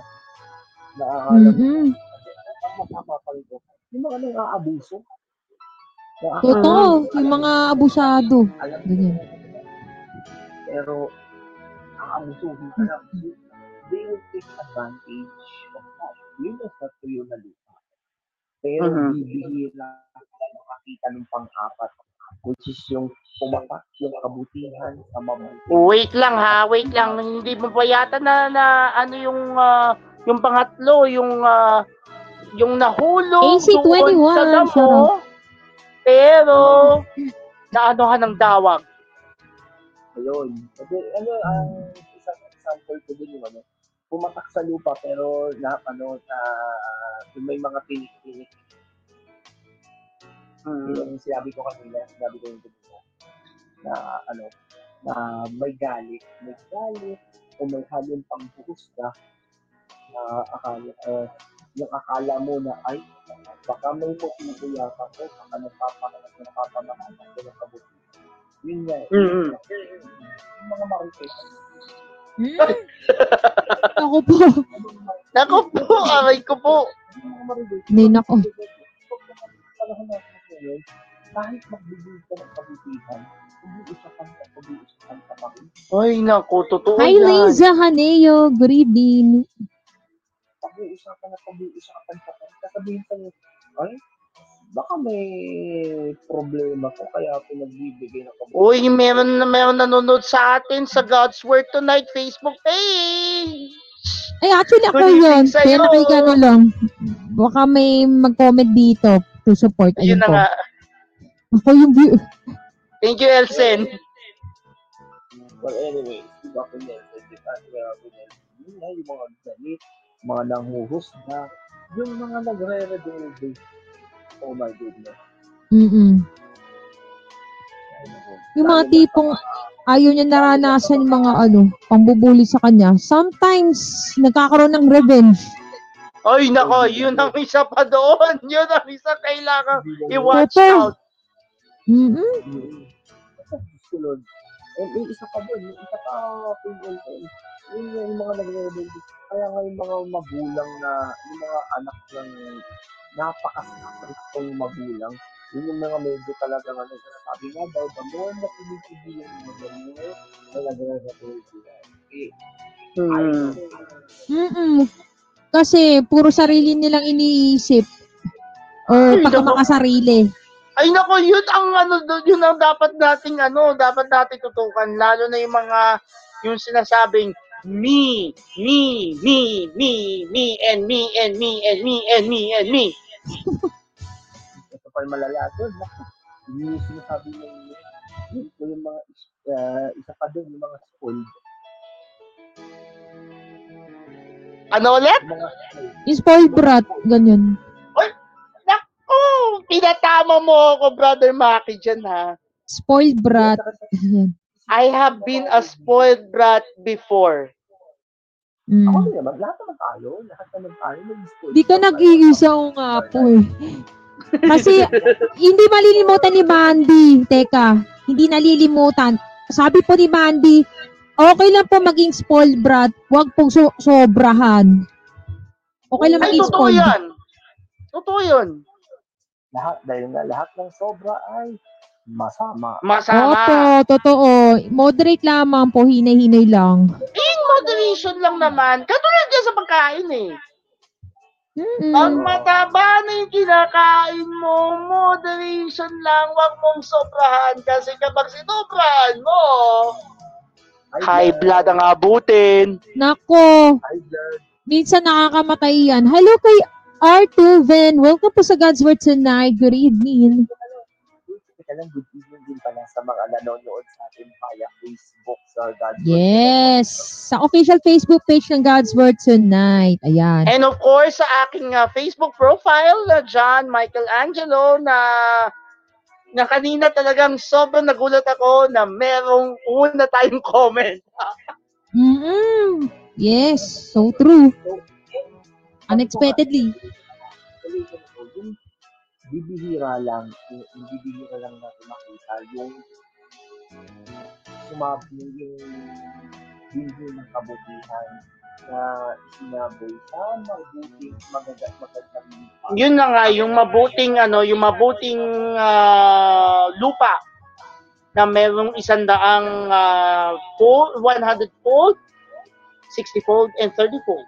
na alam Mm-mm. ang makapapal ko. Yung mga nang-aabuso. Na Totoo. Yung mga abusado. alam Ganyan. pero ang abusuhin ka lang. They will take advantage of that. Yun yung sa tuyo na lupa. Pero Mhm. bibihira makakita ng pang-apat which is yung pumatak yung kabutihan sa mabuti. Wait lang ha, wait lang. Hindi mo pa yata na, na ano yung ah, yung pangatlo, yung ah, yung nahulog AC21, doon sa damo, pero naanohan ng dawag. Ayun. Kasi ano, ang isang example ko din yung ano, pumatak sa lupa pero na ano na yung may mga tinik-tinik Hmm. yung sinabi ko kanina, sinabi ko yung kanina na ano na may galit, may galit o may halong panghuhusga na akala eh, yung akala mo na ay baka may motibo yata ko baka nagpapanganak nagpapanganak ko ng kabuti. Yun nga. Mm-mm. Yung mga marites. Hmm? Ako po. Nako po, aray ko po. Yung mga marites. May nako. Ngayon, kahit magbibig ka ng kabutihan, pag-iusapan ka, pag-iusapan ka pa rin. Ay, nako, totoo Hi, yan. Liza Haneo. Good evening. Pag-iusapan na pag-iusapan ka pa rin. Sasabihin ka niya, ay, baka may problema ko kaya ako nagbibigay ng kabutihan. Uy, meron na meron nanonood sa atin sa God's Word Tonight Facebook page. Ay, actually ako Good yun. Kaya nakikano lang. Baka may mag-comment dito to support. Ayun Ayun na po. nga. Ako yung view. Thank you, Elsen. But anyway, iba ko meron ko niya. Yun nga, yung mga galit, mga nanghuhusga, yung mga nagre-rebelde. Oh my goodness. Mm-mm. Yung mga Lalo na tipong ayaw niya naranasan yung mga ano, pambubuli sa kanya. Sometimes, nagkakaroon ng revenge. Ay, nako, yun ang isa pa doon. Yun ang isa kailangan i-watch out. Mm. Susunod. Eh, may isa pa doon, may isa pa. Yun nga yung mga nagre-rebelde. Kaya nga yung mga magulang na, yung mga anak ng napaka-striktong magulang, yun yung mga medyo talaga ano, sabi nga daw, the more na pinipili yung mga more na nagre-rebelde. Eh, Hmm. Mm-mm. Kasi, puro sarili nilang iniisip. Or Ay, naku. pagkamakasarili. Ay nako, yun ang ano yun ang dapat nating ano, dapat nating tutukan lalo na yung mga yung sinasabing me, me, me, me, me and me and me and me and me and me. ito pa yung malala doon. Yung sinasabi ng yung mga uh, isa pa doon, yung mga spoiled. Ano ulit? Yung spoiled brat, ganyan. Naku, pinatama mo ako, brother Maki dyan ha. spoiled brat. I have been a spoiled brat before. Mm. Ako din naman, lahat naman tayo. Lahat naman tayo. Di ka nag-iisa ko nga po eh. Kasi hindi malilimutan ni Mandy. Teka, hindi nalilimutan. Sabi po ni Mandy, okay lang po maging spoiled brat, wag pong so- sobrahan. Okay lang Ay, maging totoo spoiled. yan. Totoo yun. Lahat, dahil nga lahat ng sobra ay masama. Masama. Opo, totoo. Moderate lamang po, hinay-hinay lang. In moderation lang naman. Katulad yan sa pagkain eh. Pag mataba na yung kinakain mo, moderation lang, wag mong sobrahan. Kasi kapag sinobrahan mo, high blood ang abutin. Nako, High blood. minsan nakakamatay yan. Hello kay R2 Ven. Welcome po sa God's Word tonight. Good evening. Lang, good evening din pala sa mga nanonood sa atin via Facebook sa God. Yes. Sa official Facebook page ng God's Word tonight. Ayan. And of course, sa aking uh, Facebook profile, na John Michael Angelo, na na kanina talagang sobrang nagulat ako na merong una tayong comment. mm Yes, so true. Unexpectedly. Bibihira lang, bibihira lang natin makita yung sumab yung binhi ng kabutihan na sinabi sa mabuting magagat magandang lupa. Yun na nga, yung mabuting, ano, yung mabuting ah, lupa na merong isang-daang ah, fold, 100 fold, 60 fold, and 30 fold.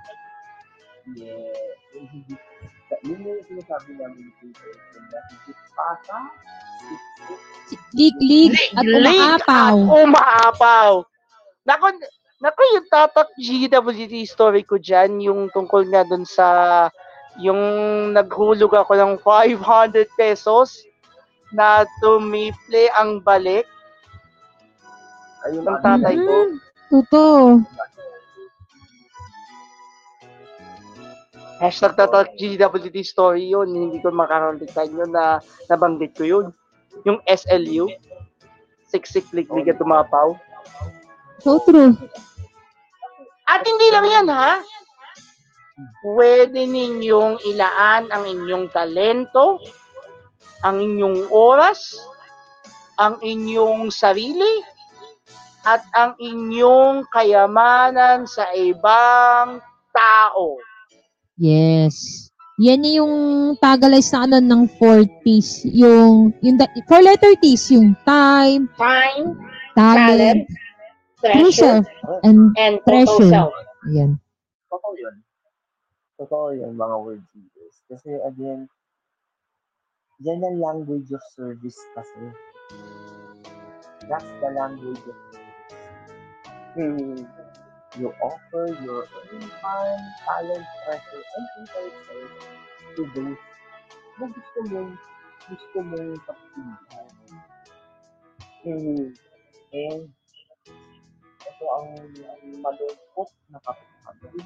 Yeah. Yun yung sinasabi namin hindi pasa, Lig-lig at umaapaw. At umaapaw. Naku, naku, yung tatak GWT story ko dyan, yung tungkol nga dun sa, yung naghulog ako ng 500 pesos na tumiple ang balik ayun ng tatay ko. Mm, totoo. Hashtag tatak GWT story yun. Hindi ko makakalimutan yun na nabanggit ko yun. Yung SLU. Siksik liklig at tumapaw. So true. At hindi lang yan ha. Pwede ninyong ilaan ang inyong talento, ang inyong oras, ang inyong sarili, at ang inyong kayamanan sa ibang tao. Yes. Yan yung tagalize na ano ng four T's. Yung, yung four letter T's. Yung time, Time, talent, true treasure, self, and and treasure. total self. Ayan. Totoo yun. Totoo yun, mga word leaders. Kasi again, yan ang language of service kasi. That's the language of service. Hmm. You offer your own time, talent, treasure, and intelligence to those na gusto mong gusto mong kapitihan. Hmm. And ito ang malungkot na kapatid.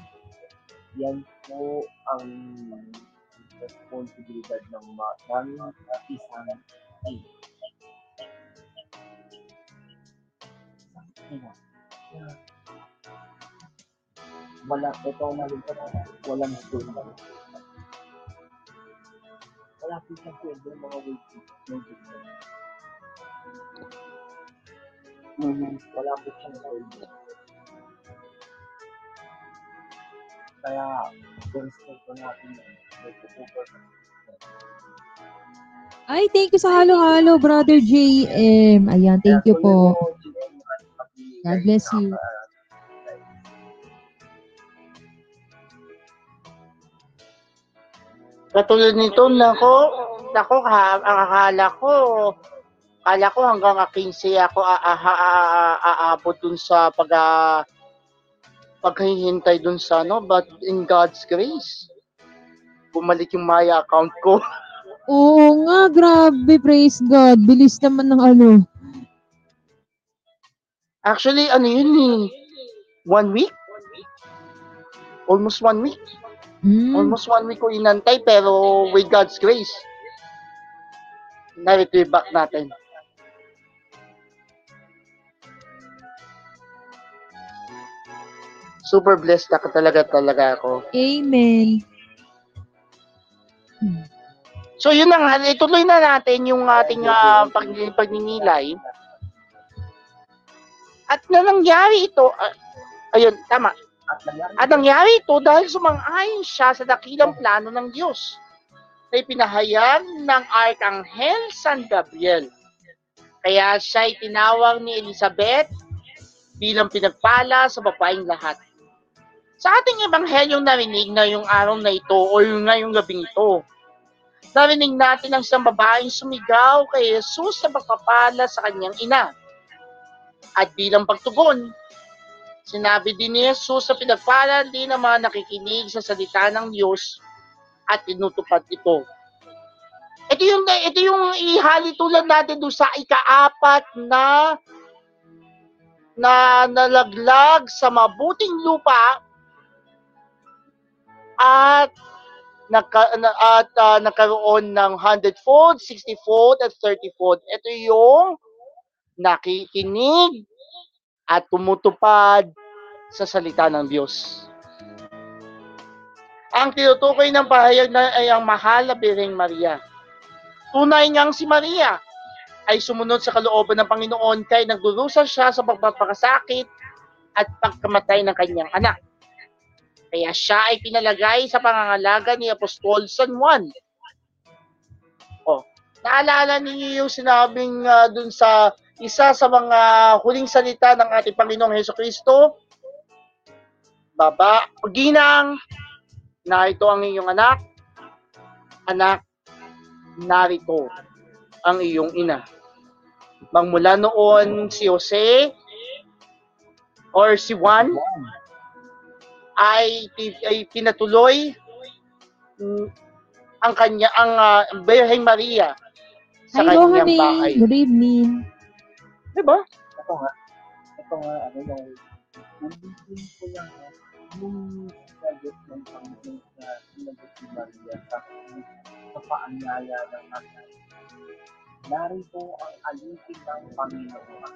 Yan po ang responsibilidad ng, ng isang team. Wala, ito ang malungkot. Walang sweldo. Wala po siyang ng mga wages. Hmm. Wala po siyang sweldo. Kaya, constant ko natin yun. Ay, thank you sa halo-halo, Brother JM. Ayan, thank you po. God bless you. Katulad nito, nako, nako, ha, ang akala ko, akala ko hanggang 15 ako aabot dun sa pag ah, paghihintay dun sa ano, but in God's grace, bumalik yung Maya account ko. Oo nga, grabe, praise God. Bilis naman ng ano. Actually, ano yun eh, one week? Almost one week. Mm. Almost one week ko inantay, pero with God's grace, na-retrieve back natin. Super blessed na talaga talaga ako. Amen. So yun na nga, ituloy na natin yung ating ah, pag, pagninilay. At na nangyari ito, ah, ayun, tama. At nangyari At nangyari ito dahil sumang-ayon siya sa dakilang plano ng Diyos na ipinahayag ng Arkanghel San Gabriel. Kaya siya ay tinawag ni Elizabeth bilang pinagpala sa babaeng lahat. Sa ating ebanghelyong narinig na yung araw na ito o yung ngayong gabing ito, narinig natin ang isang babaeng sumigaw kay Jesus sa pagpapala sa kanyang ina. At bilang pagtugon, Sinabi din ni Jesus sa pinagpala din ng mga nakikinig sa salita ng Diyos at tinutupad ito. Ito yung, ito yung ihali tulad natin doon sa ikaapat na na nalaglag sa mabuting lupa at naka, na, at ah, nagkaroon ng 100-fold, 60-fold, at 30-fold. Ito yung nakikinig at tumutupad sa salita ng Diyos. Ang tinutukoy ng pahayag na ay ang mahal na Birheng Maria. Tunay ngang si Maria ay sumunod sa kalooban ng Panginoon kay nagdurusa siya sa pagpapakasakit at pagkamatay ng kanyang anak. Kaya siya ay pinalagay sa pangangalaga ni Apostol San Juan. Oh, naalala ninyo yung sinabing uh, dun sa isa sa mga huling salita ng ating Panginoong Heso Kristo, Baba, ginang, na ito ang iyong anak, anak, narito ang iyong ina. Magmula noon si Jose or si Juan ay, ay pinatuloy mm, ang kanya ang uh, Birheng Maria sa Hi, kanyang Rohane. bahay. Good evening. Diba? ito nga, ito nga, ano yung, nandito ko lang, yung sagot ng Panginoon na sinagot ni Maria sa, sa paanyaya ng nanay. Narito ang alipin ng Panginoon.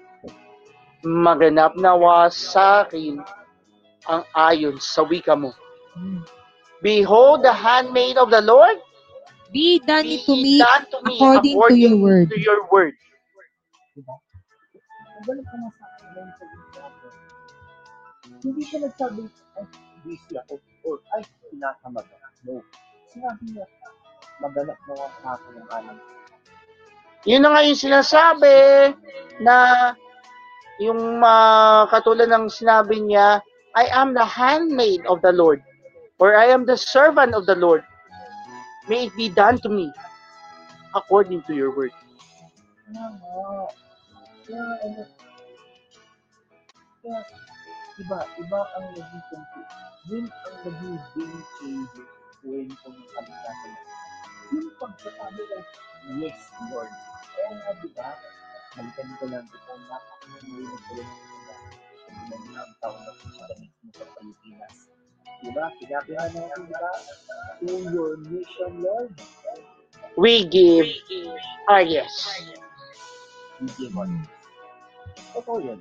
Maganap nawa sa akin ang ayon sa wika mo. Behold the handmaid of the Lord, Be done be to me done to me according to your word. to your word. Diba? Ka. Hindi siya nagsabi, ay, busy ako, or ay, pinakamag ako. No. Sinabi niya, maganap na ako ang alam. Yun na nga yung sinasabi na yung uh, katulad ng sinabi niya, I am the handmaid of the Lord or I am the servant of the Lord. May it be done to me according to your word. Kaya ano, kaya, iba, iba ang naging conflict. Yun ang naging game changer when kung kalikasan. Yung pagsasabi ng, yes, Lord. Kaya nga, di ba, balikan ko lang ito, napakamulinig ko lang sila. Sabi ng ilang taon na sila mismo sa Pilipinas. Di ba? Sinabihan natin, di ba? To your mission, Lord. We give our yes. Hindi mo. Totoo yun.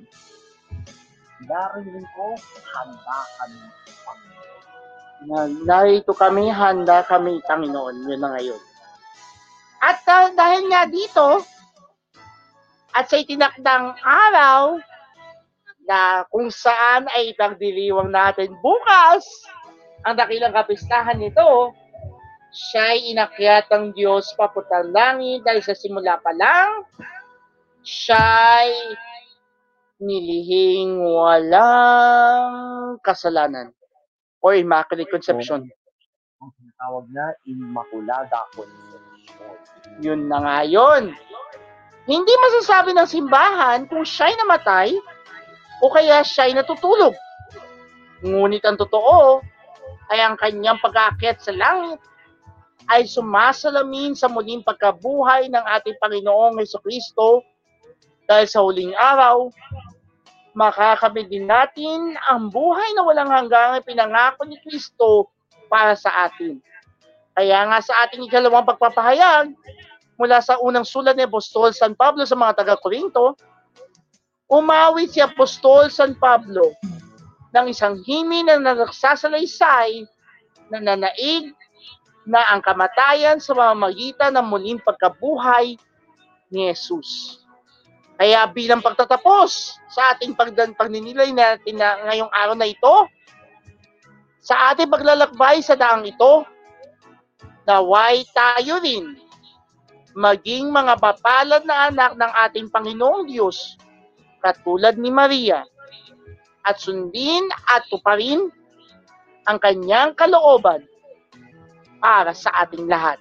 Narinig ko, handa kami. Na, narito kami, handa kami, Panginoon. Yun na ngayon. At ah, dahil nga dito, at sa itinakdang araw, na kung saan ay pagdiriwang natin bukas, ang dakilang kapistahan nito, siya ay inakyat ng Diyos papuntang langit dahil sa simula pa lang, siya ay nilihing walang kasalanan or Immaculate Conception. Ang tinatawag na Immaculada Conception. Yun na nga yun. Hindi masasabi ng simbahan kung siya'y namatay o kaya siya'y natutulog. Ngunit ang totoo ay ang kanyang pag-aakyat sa langit ay sumasalamin sa muling pagkabuhay ng ating Panginoong Heso Kristo dahil sa huling araw, makakamit din natin ang buhay na walang hanggang pinangako ni Kristo para sa atin. Kaya nga sa ating ikalawang pagpapahayag, mula sa unang sulat ni Apostol San Pablo sa mga taga-Korinto, umawit si Apostol San Pablo ng isang himig na nagsasalaysay na nanaig na ang kamatayan sa mamamagitan ng muling pagkabuhay ni Jesus. Kaya bilang pagtatapos sa ating pagdan pagninilay natin na ngayong araw na ito, sa ating paglalakbay sa daang ito, naway tayo rin maging mga papalad na anak ng ating Panginoong Diyos, katulad ni Maria, at sundin at tuparin ang kanyang kalooban para sa ating lahat.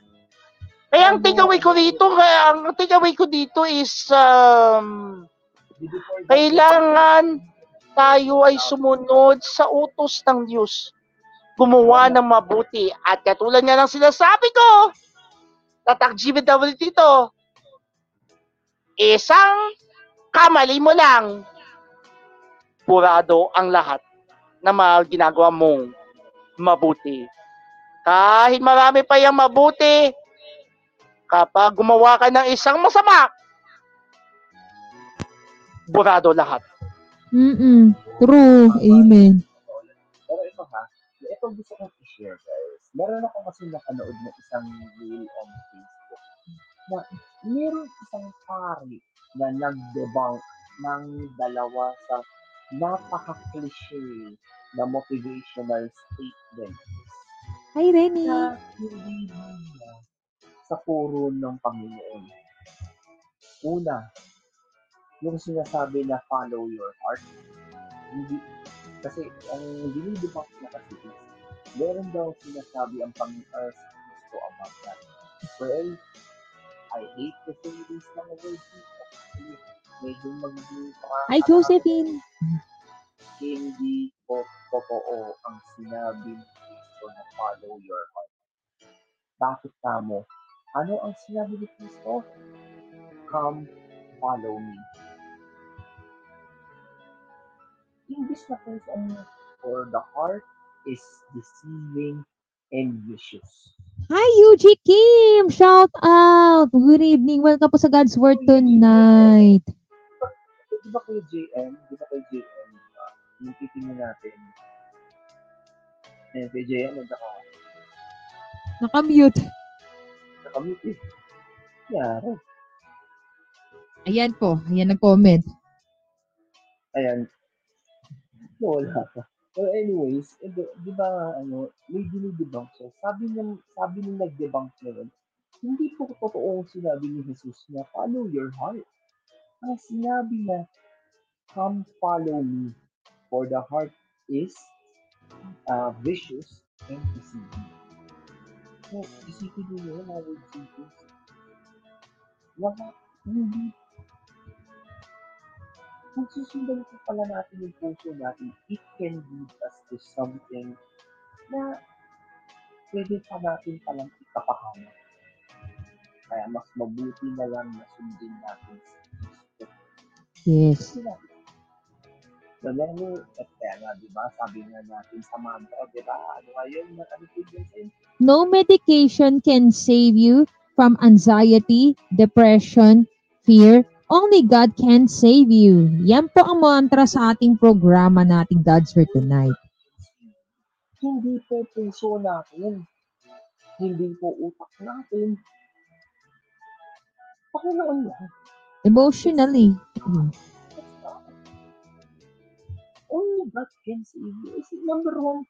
Kaya ang takeaway ko dito, kaya ang takeaway ko dito is um, kailangan tayo ay sumunod sa utos ng Diyos. Gumawa ng mabuti. At katulad nga ng sinasabi ko, tatak GBW dito, isang kamali mo lang, purado ang lahat na mga ginagawa mong mabuti. Kahit marami pa yung mabuti, kapag gumawa ka ng isang masama, burado lahat. Mm-mm. True. Amen. Pero ito ha, ito gusto kong i-share guys. Meron ako kasi nakanood ng isang reel on Facebook na meron isang pari na nag-debunk ng dalawa sa napaka-cliche na motivational statement Hi, Renny. na hindi niya sa puro ng Panginoon. Una, yung sinasabi na follow your heart. Hindi, kasi ang dinidebunk niya kasi is, meron daw sinasabi ang Panginoon sa Kristo about that. Well, I hate to say this mga words medyo magiging Hi, Josephine. hindi po totoo ang sinabi ni Kristo na follow your heart. Bakit tamo? Ano ang sinabi ni Kristo? Come, follow me. English na po ang for the heart is deceiving and vicious. Hi, UG Kim. Shout out. Good evening. Welcome po sa God's Word tonight. Di ba kay JM? Di ba kay JM? Uh, yung titingnan natin. Eh, kay JM, nagkaka Nakamute. nakamute eh. Yari. Ayan po. Ayan nag-comment. Ayan. Wala pa. Well, anyways, eh, di, di ba, ano, may dinidebunk siya. Sabi niya, sabi nung nag-debunk niya yun, hindi po totoo ang sinabi ni Jesus na follow your heart. Ang sinabi niya, come follow me, for the heart is uh, vicious and deceiving. So, isipin niyo yun, mga words. Wala, hindi kung susundan ko pala natin yung puso natin, it can lead us to something na pwede pa natin palang ikapahamak. Kaya mas mabuti na lang na sundin natin Kristo. Yes. Kasi na, the level, at kaya nga, di ba, sabi nga natin sa mantra, di ba, ano nga yun, ano po yun? No medication can save you from anxiety, depression, fear. Only God can save you. Yan po ang mantra sa ating programa nating God's Word tonight. Hindi po puso natin. Hindi po utak natin. Panginoon lang. Emotionally. Only God can save you. Is number one.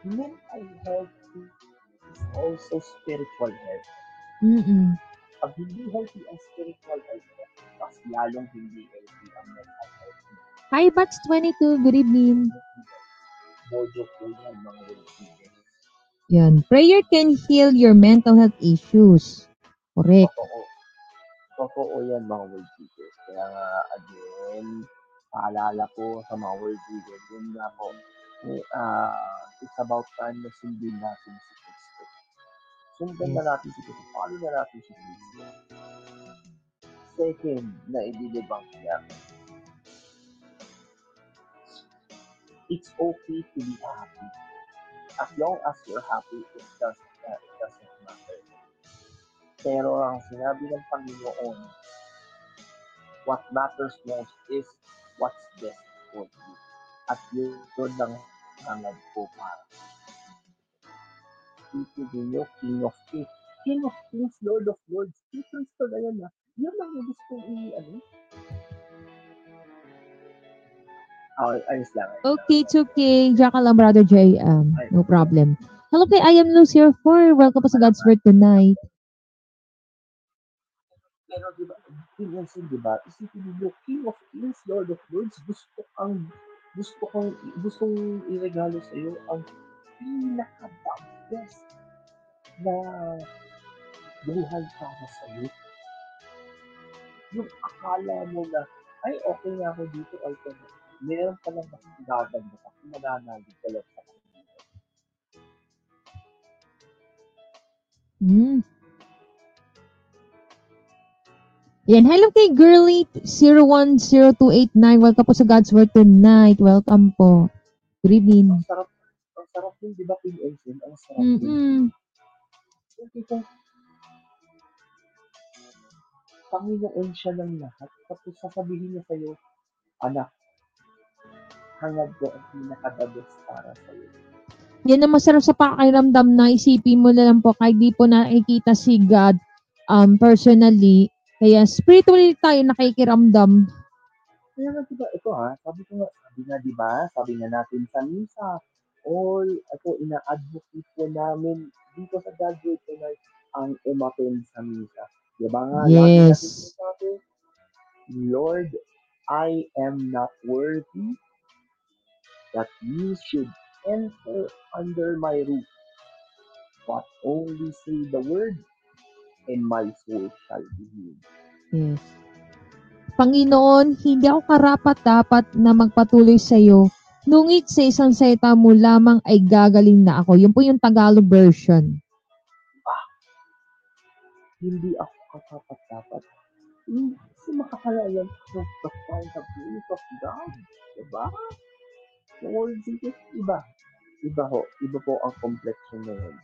Mental health is also spiritual health. Mm-mm. Pag hindi healthy ang spiritual health mo, mas lalong hindi healthy ang mental health mo. Hi, Bats 22. Good evening. Mojo po yan, mga world Yan. Prayer can heal your mental health issues. Correct. Totoo. Totoo yan, mga world teachers. Kaya nga, again, paalala ko sa mga world teachers, yun nga po, eh, ah, it's about time na sundin natin si. Sundan na natin si Kristo. Paano na natin si Kristo? Second, na i-debunk niya, it's okay to be happy. As long as you're happy, it doesn't, uh, it doesn't matter. Pero ang sinabi ng Panginoon, what matters most is what's best for you. At yun, yun lang hangad ko para. Titirin nyo, King of Kings. King of Kings, Lord of Lords. Difference to na ah. Yun lang yung gusto i, ano. Okay, ayos lang. Okay, it's okay. Diyan ka lang, Brother Jay. Um, no problem. Hello kay I am Lucifer 4. Welcome po sa God's Word tonight. Pero di ba, King Ensign, di ba, isipin niyo, King of Kings, Lord of Lords, gusto kang, gusto kong, gustong iregalo sa iyo ang pinaka best na buhay para sa iyo. Yung akala mo na, ay, okay na ako dito, ay, ito na. Meron ka lang mas gaganda ka, kung mananalig ka lang sa kanila. Hmm. Yan. Hello kay Girly 010289. Welcome po sa God's Word tonight. Welcome po. Good evening. Ang sarap, sarap din, di ba, King Ensign? Ang sarap din. Mm-mm. Yung tipong Panginoon siya ng lahat. Tapos sasabihin niya sa'yo, anak, hangad ko ang pinaka-the best para sa'yo. Yan ang masarap sa pakiramdam na isipin mo na lang po kahit di po nakikita si God um, personally. Kaya spiritually tayo nakikiramdam. Kaya nga diba, ito ha, sabi ko nga, sabi nga diba, sabi nga natin sa misa, all, ito, ina-advocate po namin dito sa graduate tonight ang umattend sa misa. Diba nga, Yes. natin Lord, I am not worthy that you should enter under my roof, but only say the word, and my soul shall be healed. Yes. Panginoon, hindi ako karapat-dapat na magpatuloy sa iyo. Nungit sa isang salita mo lamang ay gagaling na ako. Yun po yung Tagalog version. hindi ako katapat-dapat. Hindi makakalayan of the find the grace of God. Diba? Lord Jesus, iba. Iba ho. Iba po ang complexion na yun.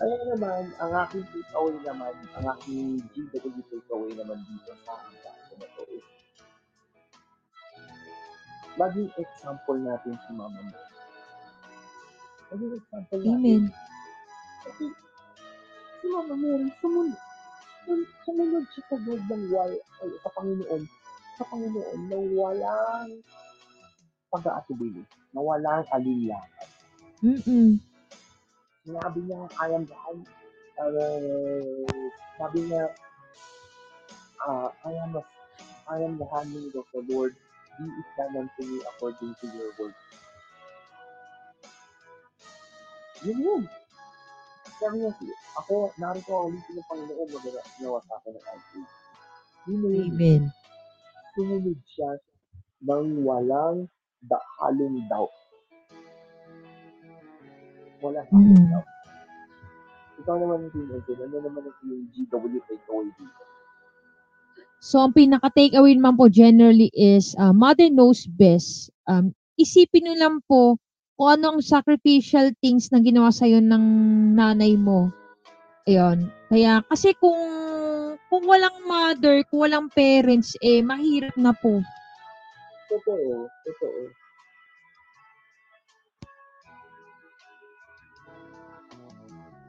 Kaya naman, ang aking takeaway naman, ang aking GW takeaway naman dito sa kaso na to is, maging example natin si Mama mo. Maging example natin. Amen. Kasi, si Mama Mary, sumunod. Sumunod siya sa word ng wal, ay, sa Panginoon, sa Panginoon na walang pag-aatubili, na walang alinlangan. Mm-mm. Sinabi niya, I am the uh, sabi niya, uh, I am a, I am the handmaid of the Lord, be it done unto me according to your word. Yun yun. Niya, ako, narito ako ulit ng Panginoon, magana ginawa sa akin ng yun, Amen. sumunod siya ng walang da- halong doubt. Walang halong Mm. doubt. Ikaw naman yung Edwin, ano naman ang GW takeaway dito? So, ang pinaka-takeaway naman po generally is uh, mother knows best. Um, isipin nyo lang po kung ano ang sacrificial things na ginawa sa'yo ng nanay mo. Ayun. Kaya, kasi kung kung walang mother, kung walang parents, eh, mahirap na po. Totoo, totoo.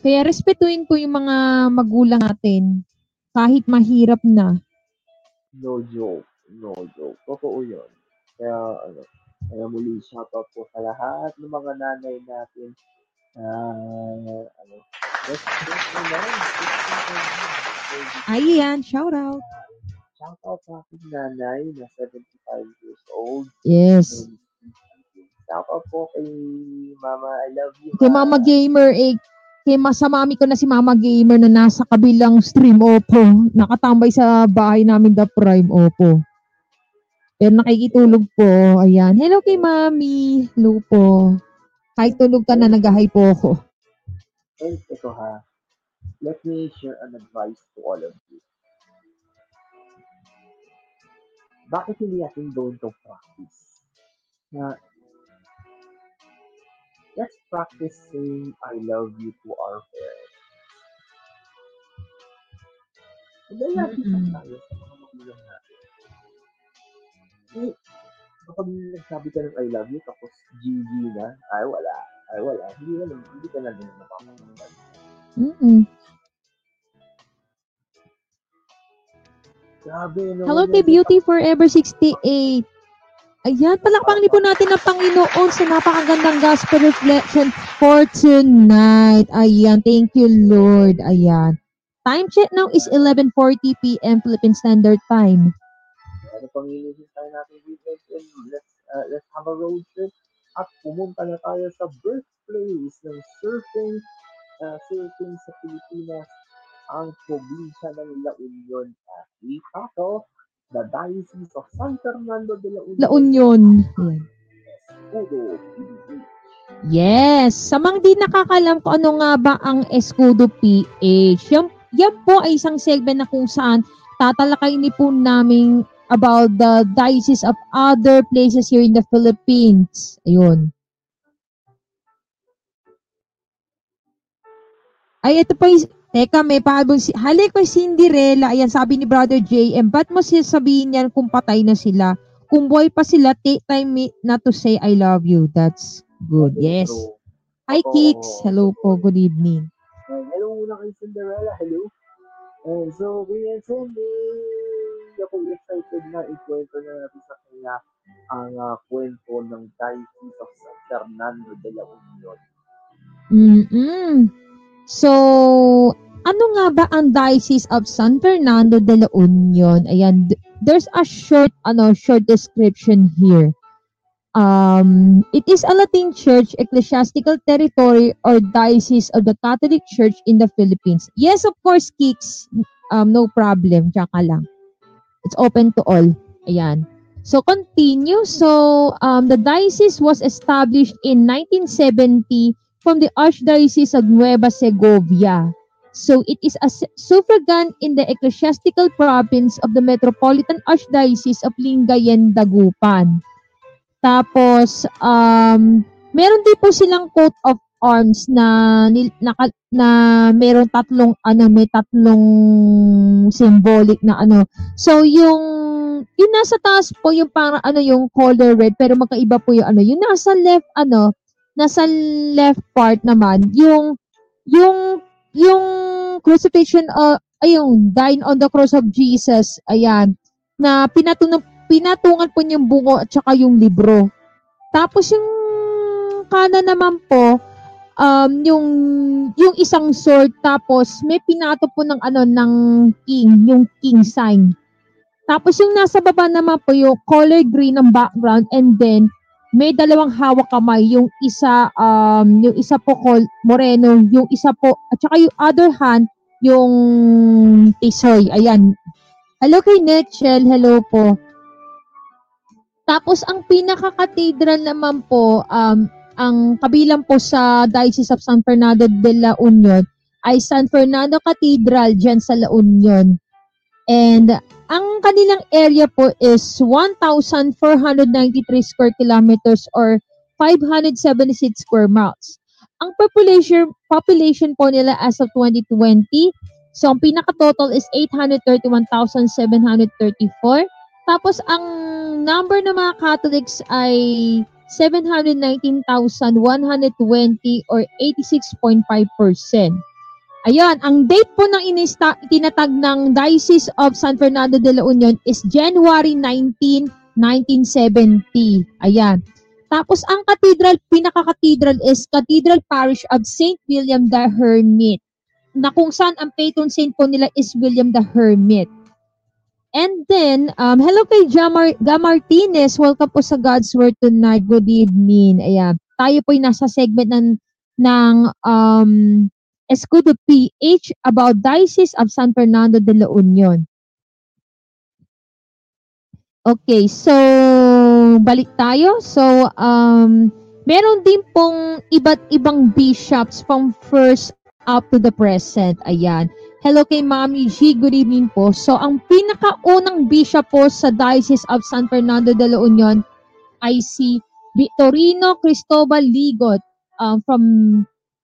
Kaya respetuin po yung mga magulang natin kahit mahirap na. No joke, no joke, totoo yun. Kaya ano, kaya muli shoutout po sa lahat ng mga nanay natin na ano, best best in life, best in life. Ayan, sa aking nanay na 75 years old. Yes. And, shoutout po kay Mama, I love you. Kay Mama Gamer 8 kaya masamami ko na si Mama Gamer na nasa kabilang stream, opo. Nakatambay sa bahay namin the prime, opo. Pero nakikitulog po. Ayan. Hello kay Mami. Hello po. Kahit tulog ka na, nag po ako. And ito ha, let me share an advice to all of you. Bakit hindi natin doon to practice? Na let's practice saying I love you to our parents. Dahil lagi Mm-mm. tayo sa mga magulang natin. Eh, kapag nagsabi ka ng I love you, tapos GG na, ay wala. Ay wala. Hindi na naman, hindi ka na naman mapapakinggan. Mm-mm. Grabe, no? Hello kay Beauty Forever 68. Ayan, palakpang po natin ang Panginoon sa napakagandang gospel reflection for tonight. Ayan, thank you Lord. Ayan. Time check now is 11.40 p.m. Philippine Standard Time. Ano pang tayo natin weekend let's, uh, let's have a road trip at pumunta na tayo sa birthplace ng surfing uh, surfing sa Pilipinas ang probinsya ng La Union at dito the Diocese of San Fernando de La Union. La Union. Escudo, PBB. Yes. Sa mga di nakakalam kung ano nga ba ang Escudo PH. Yan, yan po ay isang segment na kung saan tatalakayin po namin about the diocese of other places here in the Philippines. Ayun. Ay, ito po yung, teka, may pahabol si, halik ko Cinderella, ayan, sabi ni Brother JM, ba't mo sasabihin yan kung patay na sila? Kung buhay pa sila, take time me not to say I love you. That's good. Yes. Hi. Kicks. Hello po. Good evening. uh, hello muna kay Cinderella. Hello. And so, Kuya Cindy, ako excited na ikwento na natin sa kanya ang uh, kwento ng Diocese of San Fernando de la Union. Mm-mm. So, ano nga ba ang Diocese of San Fernando de la Union? Ayan, th- there's a short, ano, short description here. Um, it is a Latin church, ecclesiastical territory, or diocese of the Catholic Church in the Philippines. Yes, of course, Kicks. Um, no problem. Tsaka lang. It's open to all. Ayan. So, continue. So, um, the diocese was established in 1970 from the Archdiocese of Nueva Segovia. So it is a su- suffragan in the ecclesiastical province of the Metropolitan Archdiocese of Lingayen, Dagupan. Tapos, um, meron din po silang coat of arms na, naka, na meron tatlong, ano, may tatlong symbolic na ano. So, yung, yung nasa taas po, yung parang, ano, yung color red, pero magkaiba po yung, ano, yung nasa left, ano, nasa left part naman, yung, yung, yung crucifixion, uh, ayun, dying on the cross of Jesus, ayan, na pinatungan, pinatungan po niyang bungo at saka yung libro. Tapos yung kanan naman po, um, yung, yung isang sword, tapos may pinato po ng ano, ng king, yung king sign. Tapos yung nasa baba naman po yung color green ng background and then may dalawang hawak kamay, yung isa um yung isa po col moreno, yung isa po at saka yung other hand yung tisoy. Ayan. Hello kay Netchel, hello po. Tapos ang pinaka-cathedral naman po um ang kabilang po sa Diocese of San Fernando de la Union ay San Fernando Cathedral dyan sa La Union. And ang kanilang area po is 1,493 square kilometers or 576 square miles. Ang population population po nila as of 2020, so ang pinaka-total is 831,734. Tapos ang number ng mga Catholics ay 719,120 or 86.5%. Ayun, ang date po ng inista, itinatag ng Diocese of San Fernando de la Union is January 19, 1970. Ayan. Tapos ang cathedral, pinaka-cathedral is Cathedral Parish of St. William the Hermit na kung saan ang patron saint po nila is William the Hermit. And then, um, hello kay Jamar, Ga Martinez. Welcome po sa God's Word tonight. Good evening. Ayan. Tayo po ay nasa segment ng, ng um, Escudo PH about Diocese of San Fernando de la Union. Okay, so balik tayo. So, um, meron din pong iba't ibang bishops from first up to the present. Ayan. Hello kay Mami G. Good evening po. So, ang pinakaunang bishop po sa Diocese of San Fernando de la Union ay si Victorino Cristobal Ligot um, from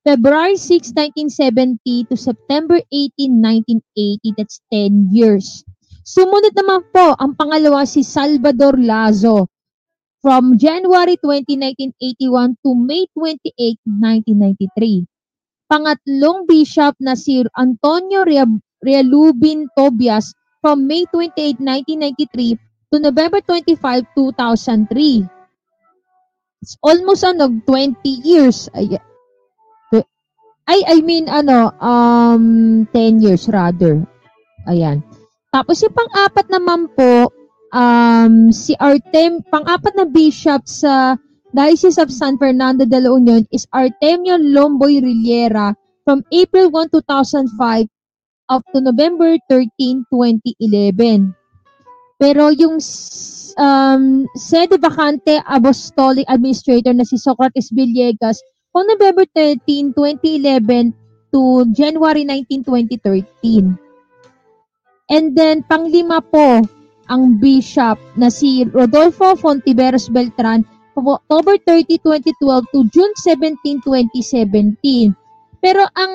February 6, 1970 to September 18, 1980. That's 10 years. Sumunod naman po, ang pangalawa si Salvador Lazo from January 20, 1981 to May 28, 1993. Pangatlong bishop na si Antonio Rea- Realubin Tobias from May 28, 1993 to November 25, 2003. It's almost ano, 20 years. Ay, ay, I mean, ano, um, 10 years rather. Ayan. Tapos yung pang-apat naman po, um, si Artem, pang-apat na bishop sa Diocese of San Fernando de la Union is Artemio Lomboy Rillera from April 1, 2005 up to November 13, 2011. Pero yung um, sede vacante apostolic administrator na si Socrates Villegas from November 13, 2011 to January 19, 2013. And then, panglima po, ang bishop na si Rodolfo Fontiveros Beltran from October 30, 2012 to June 17, 2017. Pero ang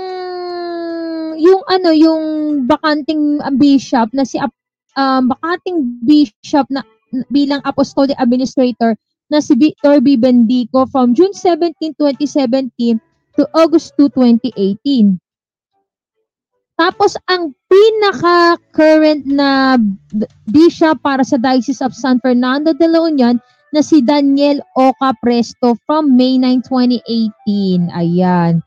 yung ano yung bakanting bishop na si um, bakanting bishop na bilang apostolic administrator na si Victor B. Bendico from June 17, 2017 to August 2, 2018. Tapos ang pinaka-current na bishop para sa Diocese of San Fernando de la Union na si Daniel Oca Presto from May 9, 2018. Ayan.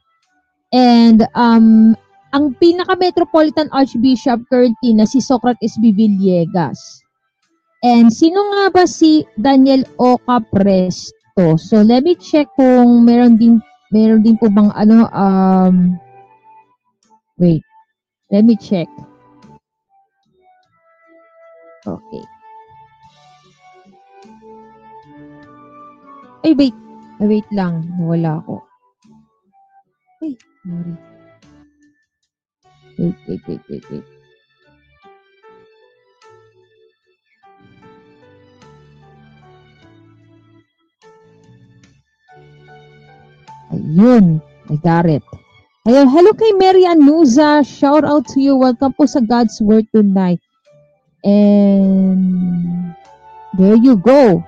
And um, ang pinaka-metropolitan archbishop currently na si Socrates B. Villegas. And sino nga ba si Daniel Oca Presto? So let me check kung meron din meron din po bang ano um wait. Let me check. Okay. Ay, wait. Ay, wait lang. Nawala ako. Ay, sorry. Wait, wait, wait, wait, wait. Ayun. I got it. Ayun, hello kay Mary Anuza. Shout out to you. Welcome po sa God's Word tonight. And there you go.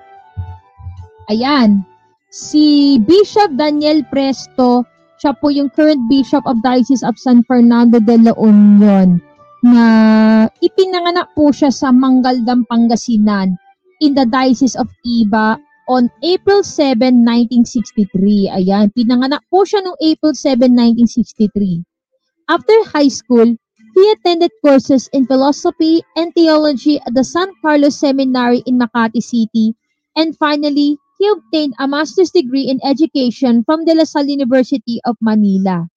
Ayan. Si Bishop Daniel Presto, siya po yung current Bishop of Diocese of San Fernando de la Union na ipinanganak po siya sa Manggaldam, Pangasinan in the Diocese of Iba on April 7, 1963. Ayan, pinanganak po siya noong April 7, 1963. After high school, he attended courses in philosophy and theology at the San Carlos Seminary in Makati City, and finally, he obtained a master's degree in education from De La Salle University of Manila.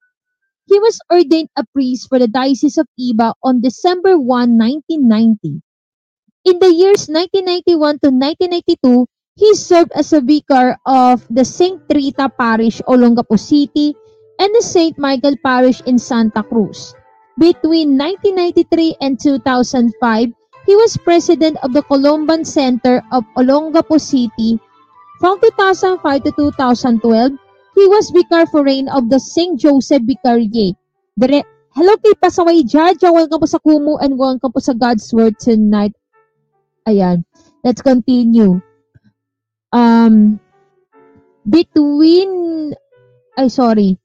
He was ordained a priest for the Diocese of Iba on December 1, 1990. In the years 1991 to 1992, he served as a vicar of the St. Rita Parish, Olongapo City, and the St. Michael Parish in Santa Cruz. Between 1993 and 2005, he was president of the Columban Center of Olongapo City. From 2005 to 2012, he was vicar foreign of the St. Joseph Vicariate. Hello kay Pasaway Jaja, welcome po sa Kumu and welcome po sa God's Word tonight. Ayan, let's continue. Um, between, ay sorry,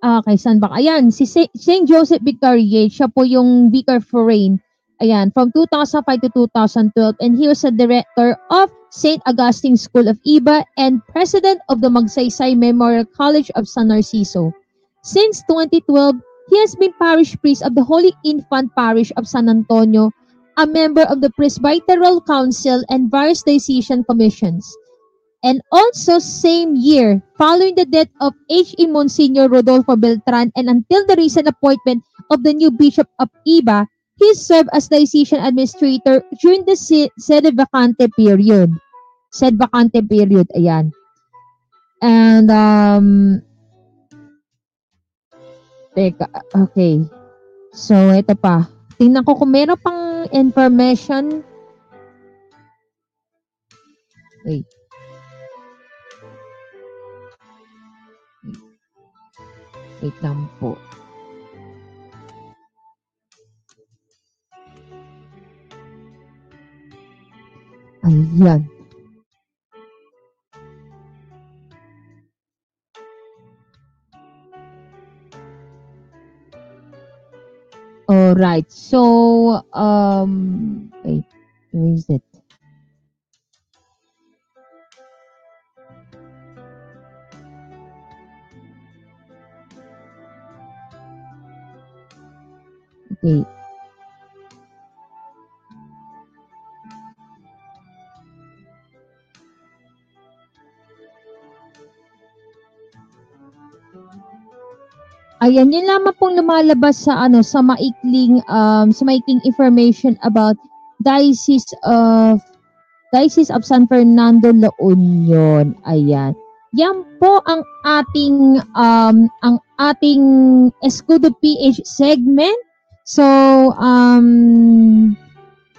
Ah, kay saan ba? Ayan, si St. Joseph Vicariate, siya po yung vicar foreign. Ayan, from 2005 to 2012 and he was a director of St. Augustine School of Iba and president of the Magsaysay Memorial College of San Narciso. Since 2012, he has been parish priest of the Holy Infant Parish of San Antonio, a member of the Presbyteral Council and various diocesan commissions. And also same year, following the death of H.E. Monsignor Rodolfo Beltran and until the recent appointment of the new Bishop of Iba, he served as diocesan administrator during the sede vacante period. Sede vacante period, ayan. And, um, teka, okay. So, ito pa. Tingnan ko kung meron pang information. Wait. example ayan. All right so um wait where is it? Okay. Ayan, yun lamang pong lumalabas sa ano sa maikling um sa maikling information about Diocese of Diocese of San Fernando La Union. Ayan. Yan po ang ating um ang ating Escudo PH segment. So um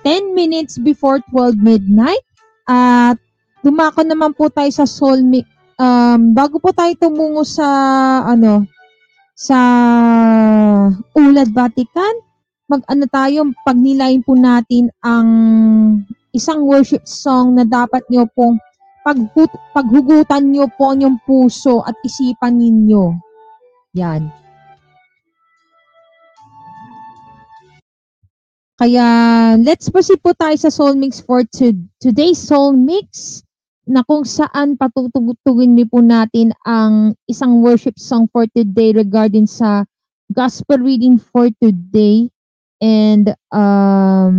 10 minutes before 12 midnight at dumako naman po tayo sa Soul Mi- um bago po tayo tumungo sa ano sa Ulad Vatican, mag-ano tayo, pagnilayin po natin ang isang worship song na dapat nyo pong paghut, paghugutan nyo po ang inyong puso at isipan ninyo. Yan. Kaya, let's proceed po tayo sa Soul Mix for to, today's Soul Mix na kung saan patutugtugin din po natin ang isang worship song for today regarding sa gospel reading for today. And um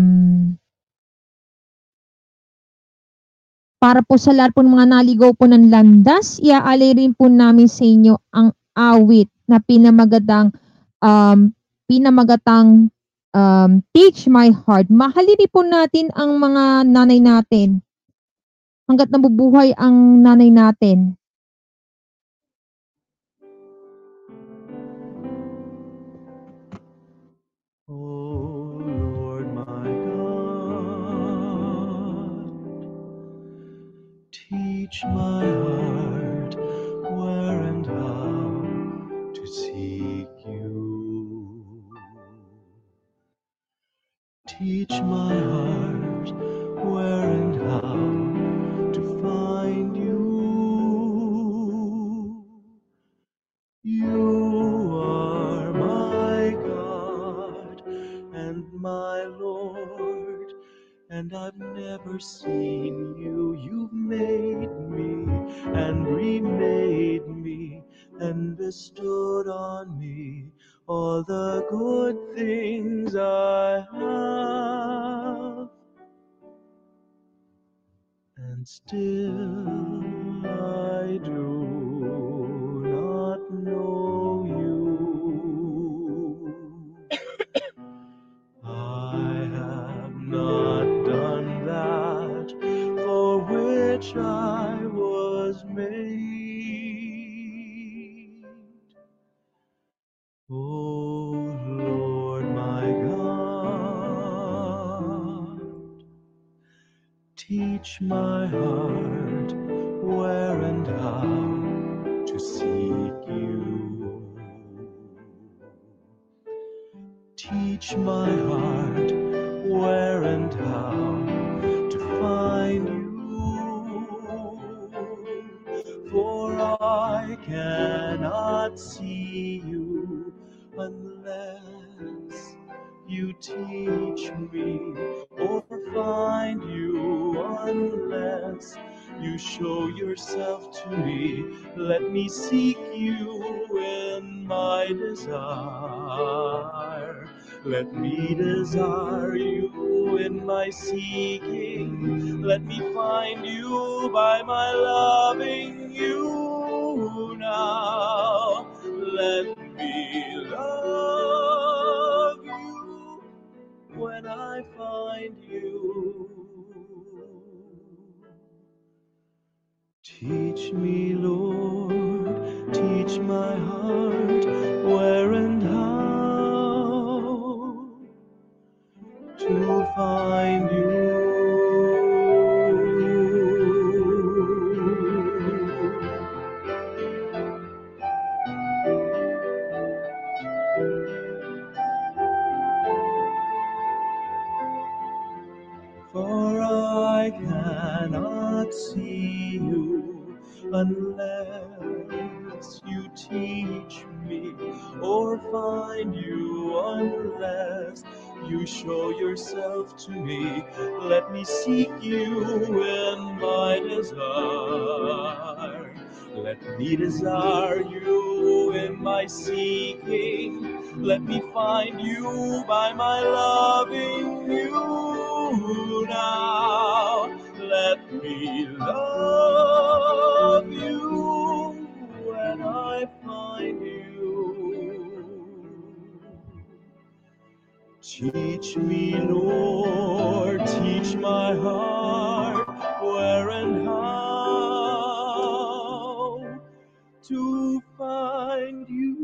para po sa lahat po ng mga naligaw po ng landas, iaalay rin po namin sa inyo ang awit na pinamagatang um, pinamagatang um, Teach My Heart. Mahalin po natin ang mga nanay natin hanggat nabubuhay ang nanay natin. O Lord my God, teach my heart Teach my heart where and how to find you. You are my God and my Lord, and I've never seen you. You've made me and remade me and bestowed on me all the good things I have. And still I do not know Teach my heart where and how to find you. For I cannot see you unless you teach me, or find you unless you show yourself to me. Let me seek you in my desire. Let me desire you in my seeking. Let me find you by my loving you now. Let me love you when I find you. Teach me, Lord, teach my heart where and to find you. For I cannot see you unless you teach me or find you unless you show yourself to me. Let me seek you in my desire. Let me desire you in my seeking. Let me find you by my loving you now. Let me love Teach me, Lord, teach my heart where and how to find you.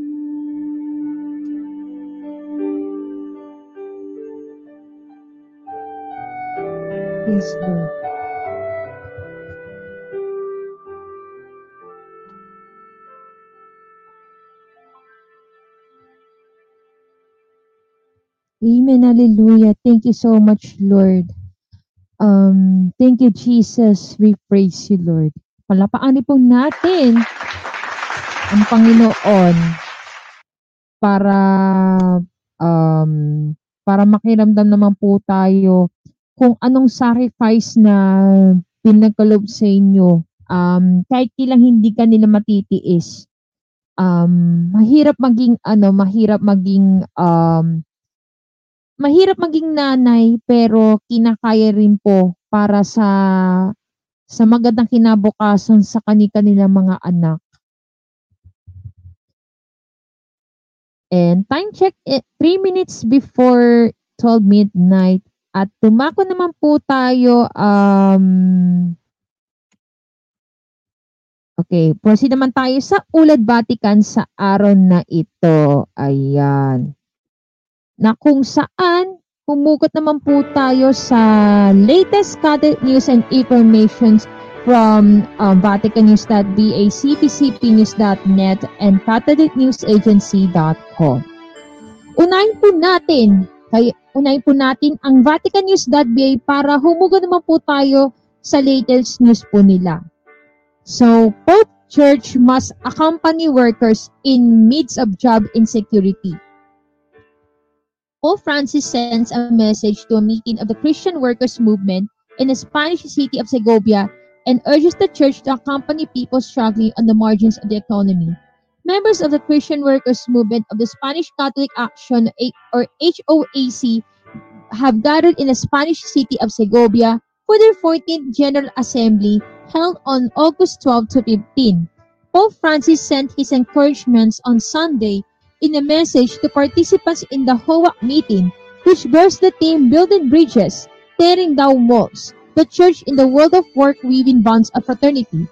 Yes, Lord. Amen. Hallelujah. Thank you so much, Lord. Um, thank you, Jesus. We praise you, Lord. Palapaan po natin ang Panginoon para um, para makiramdam naman po tayo kung anong sacrifice na pinagkalob sa inyo. Um, kahit ilang hindi ka nila matitiis. Um, mahirap maging ano, mahirap maging um, mahirap maging nanay pero kinakaya rin po para sa sa magandang kinabukasan sa kani-kanilang mga anak. And time check, 3 minutes before 12 midnight. At tumako naman po tayo, um, okay, proceed naman tayo sa Ulad Vatican sa araw na ito. Ayan. Na kung saan, humugot naman po tayo sa latest Catholic news and informations from um, VaticanNews.va, CPCPnews.net, and CatholicNewsAgency.com. Unahin po natin, kay, unahin po natin ang VaticanNews.va para humugot naman po tayo sa latest news po nila. So, Pope Church must accompany workers in midst of job insecurity. Pope Francis sends a message to a meeting of the Christian Workers Movement in the Spanish city of Segovia and urges the church to accompany people struggling on the margins of the economy. Members of the Christian Workers Movement of the Spanish Catholic Action or HOAC have gathered in the Spanish city of Segovia for their 14th General Assembly held on August 12 to 15. Pope Francis sent his encouragements on Sunday in a message to participants in the HOAC meeting, which bears the theme Building Bridges, Tearing Down Walls, the Church in the World of Work Weaving Bonds of Fraternity.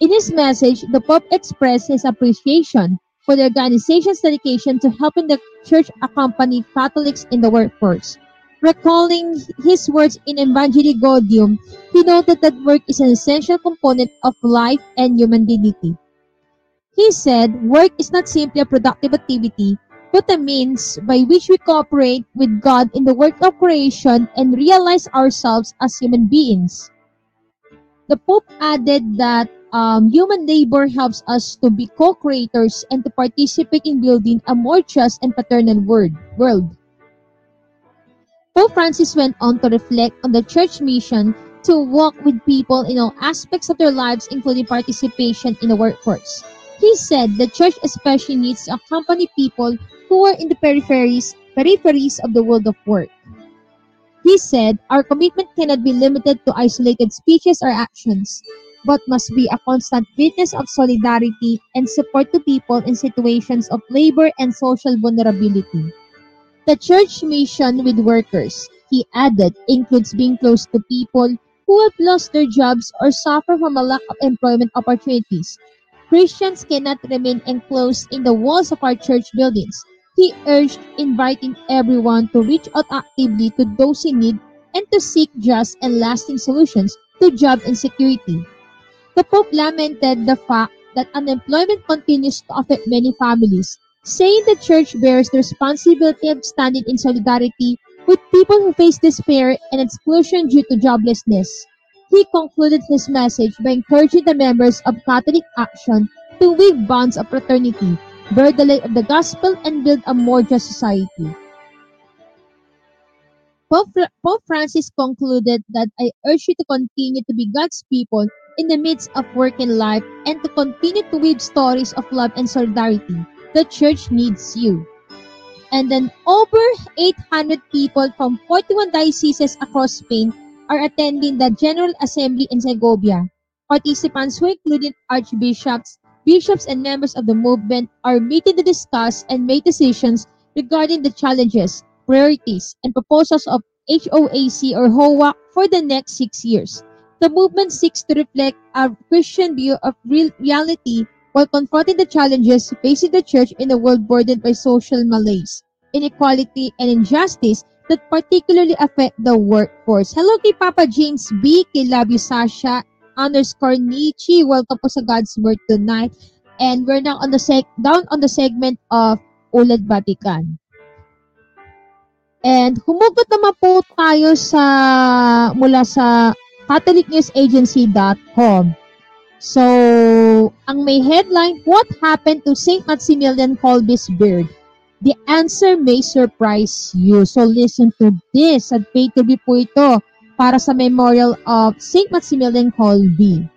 In his message, the Pope expressed his appreciation for the organization's dedication to helping the Church accompany Catholics in the workforce. Recalling his words in Evangelii Gaudium, he noted that work is an essential component of life and human dignity. He said, work is not simply a productive activity, but a means by which we cooperate with God in the work of creation and realize ourselves as human beings. The Pope added that um, human labor helps us to be co-creators and to participate in building a more just and paternal world. world. Pope Francis went on to reflect on the church mission to walk with people in all aspects of their lives, including participation in the workforce. He said the church especially needs to accompany people who are in the peripheries, peripheries of the world of work. He said, Our commitment cannot be limited to isolated speeches or actions, but must be a constant witness of solidarity and support to people in situations of labor and social vulnerability. The church mission with workers, he added, includes being close to people who have lost their jobs or suffer from a lack of employment opportunities. Christians cannot remain enclosed in the walls of our church buildings. He urged inviting everyone to reach out actively to those in need and to seek just and lasting solutions to job insecurity. The Pope lamented the fact that unemployment continues to affect many families, saying the Church bears the responsibility of standing in solidarity with people who face despair and exclusion due to joblessness. He concluded his message by encouraging the members of Catholic Action to weave bonds of fraternity, bear the light of the gospel, and build a more just society. Pope, Francis concluded that I urge you to continue to be God's people in the midst of work and life and to continue to weave stories of love and solidarity. The church needs you. And then over 800 people from 41 dioceses across Spain are attending the General Assembly in Segovia. Participants who included archbishops, bishops, and members of the movement are meeting to discuss and make decisions regarding the challenges, priorities, and proposals of HOAC or HOAC for the next six years. The movement seeks to reflect a Christian view of real reality while confronting the challenges facing the church in a world burdened by social malaise, inequality, and injustice that particularly affect the workforce. Hello kay Papa James B. Kay Love You Sasha underscore Nietzsche. Welcome po sa God's Word tonight. And we're now on the seg down on the segment of Ulad Vatican. And humugot naman po tayo sa mula sa catholicnewsagency.com. So, ang may headline, What happened to St. Maximilian Kolbe's beard? The answer may surprise you. So, listen to this. At pay be po ito para sa memorial of St. Maximilian Kolbe.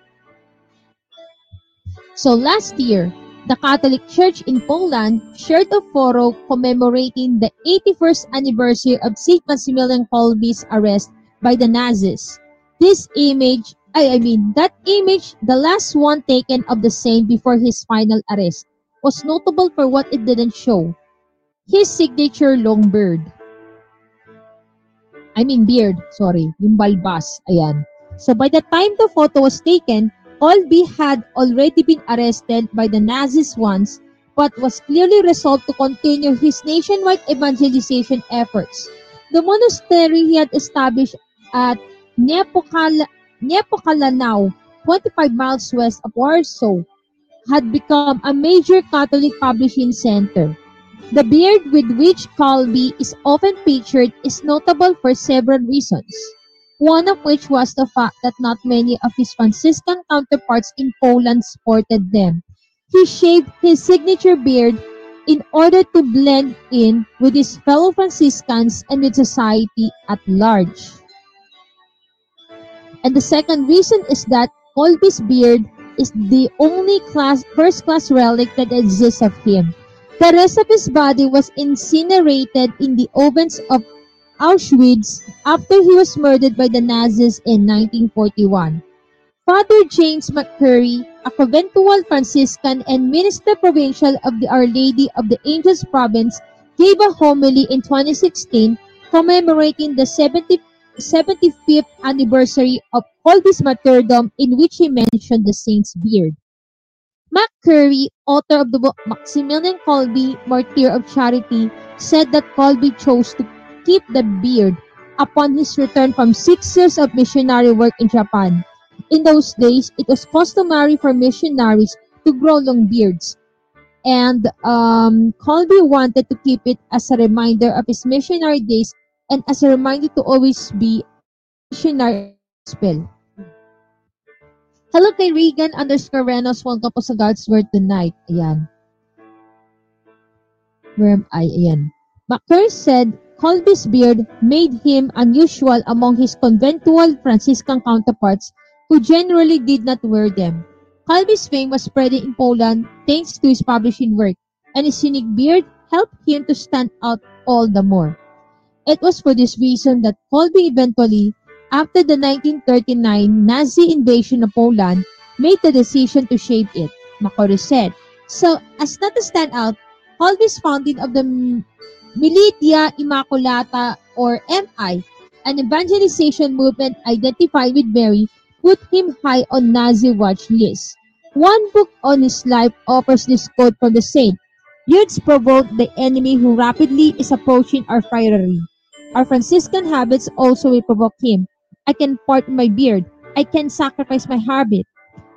So, last year, the Catholic Church in Poland shared a photo commemorating the 81st anniversary of St. Maximilian Kolbe's arrest by the Nazis. This image, I, I mean, that image, the last one taken of the saint before his final arrest, was notable for what it didn't show. His signature long beard. I mean beard, sorry, yung balbas, ayan. So by the time the photo was taken, Colby had already been arrested by the Nazis once, but was clearly resolved to continue his nationwide evangelization efforts. The monastery he had established at Nepokala, Nepokalanao, 25 miles west of Warsaw, had become a major Catholic publishing center. The beard with which Colby is often pictured is notable for several reasons, one of which was the fact that not many of his Franciscan counterparts in Poland sported them. He shaved his signature beard in order to blend in with his fellow Franciscans and with society at large. And the second reason is that Colby's beard is the only class first class relic that exists of him. The rest of his body was incinerated in the ovens of Auschwitz after he was murdered by the Nazis in 1941. Father James McCurry, a conventual Franciscan and minister provincial of the Our Lady of the Angels province, gave a homily in 2016 commemorating the 70, 75th anniversary of Colby's martyrdom in which he mentioned the saint's beard. Mac Curry, author of the book Maximilian Colby, Martyr of Charity, said that Colby chose to keep the beard upon his return from six years of missionary work in Japan. In those days, it was customary for missionaries to grow long beards. And um, Colby wanted to keep it as a reminder of his missionary days and as a reminder to always be missionary gospel. Hello kay Regan underscore Renos. Welcome po sa God's Word tonight. Ayan. Am I? Ayan. McCurry said, Colby's beard made him unusual among his conventual Franciscan counterparts who generally did not wear them. Colby's fame was spreading in Poland thanks to his publishing work, and his unique beard helped him to stand out all the more. It was for this reason that Colby eventually after the 1939 Nazi invasion of Poland, made the decision to shape it, Makori said. So, as not to stand out, Colby's founding of the Militia Immaculata or MI, an evangelization movement identified with Mary, put him high on Nazi watch lists. One book on his life offers this quote from the saint. Beards provoke the enemy who rapidly is approaching our friary. Our Franciscan habits also will provoke him. I can part my beard. I can sacrifice my habit.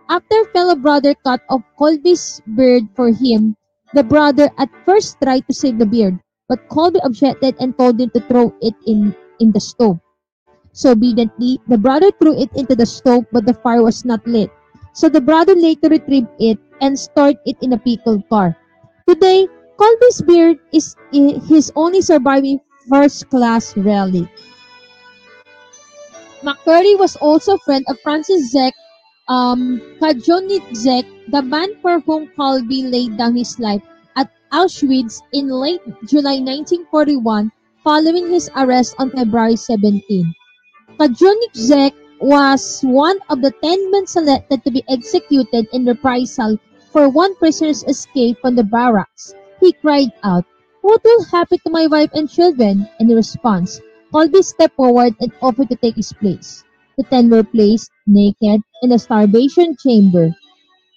After fellow brother cut off Colby's beard for him, the brother at first tried to save the beard, but Colby objected and told him to throw it in, in the stove. So obediently, the brother threw it into the stove, but the fire was not lit. So the brother later retrieved it and stored it in a pickle jar. Today, Colby's beard is his only surviving first-class relic. McCurry was also friend of Francis Zek um, the man for whom Colby laid down his life at Auschwitz in late July 1941 following his arrest on February 17. Kajonitz was one of the 10 men selected to be executed in reprisal for one prisoner's escape from the barracks. He cried out, What will happen to my wife and children? In response, Colby stepped forward and offered to take his place. The ten were placed, naked, in a starvation chamber.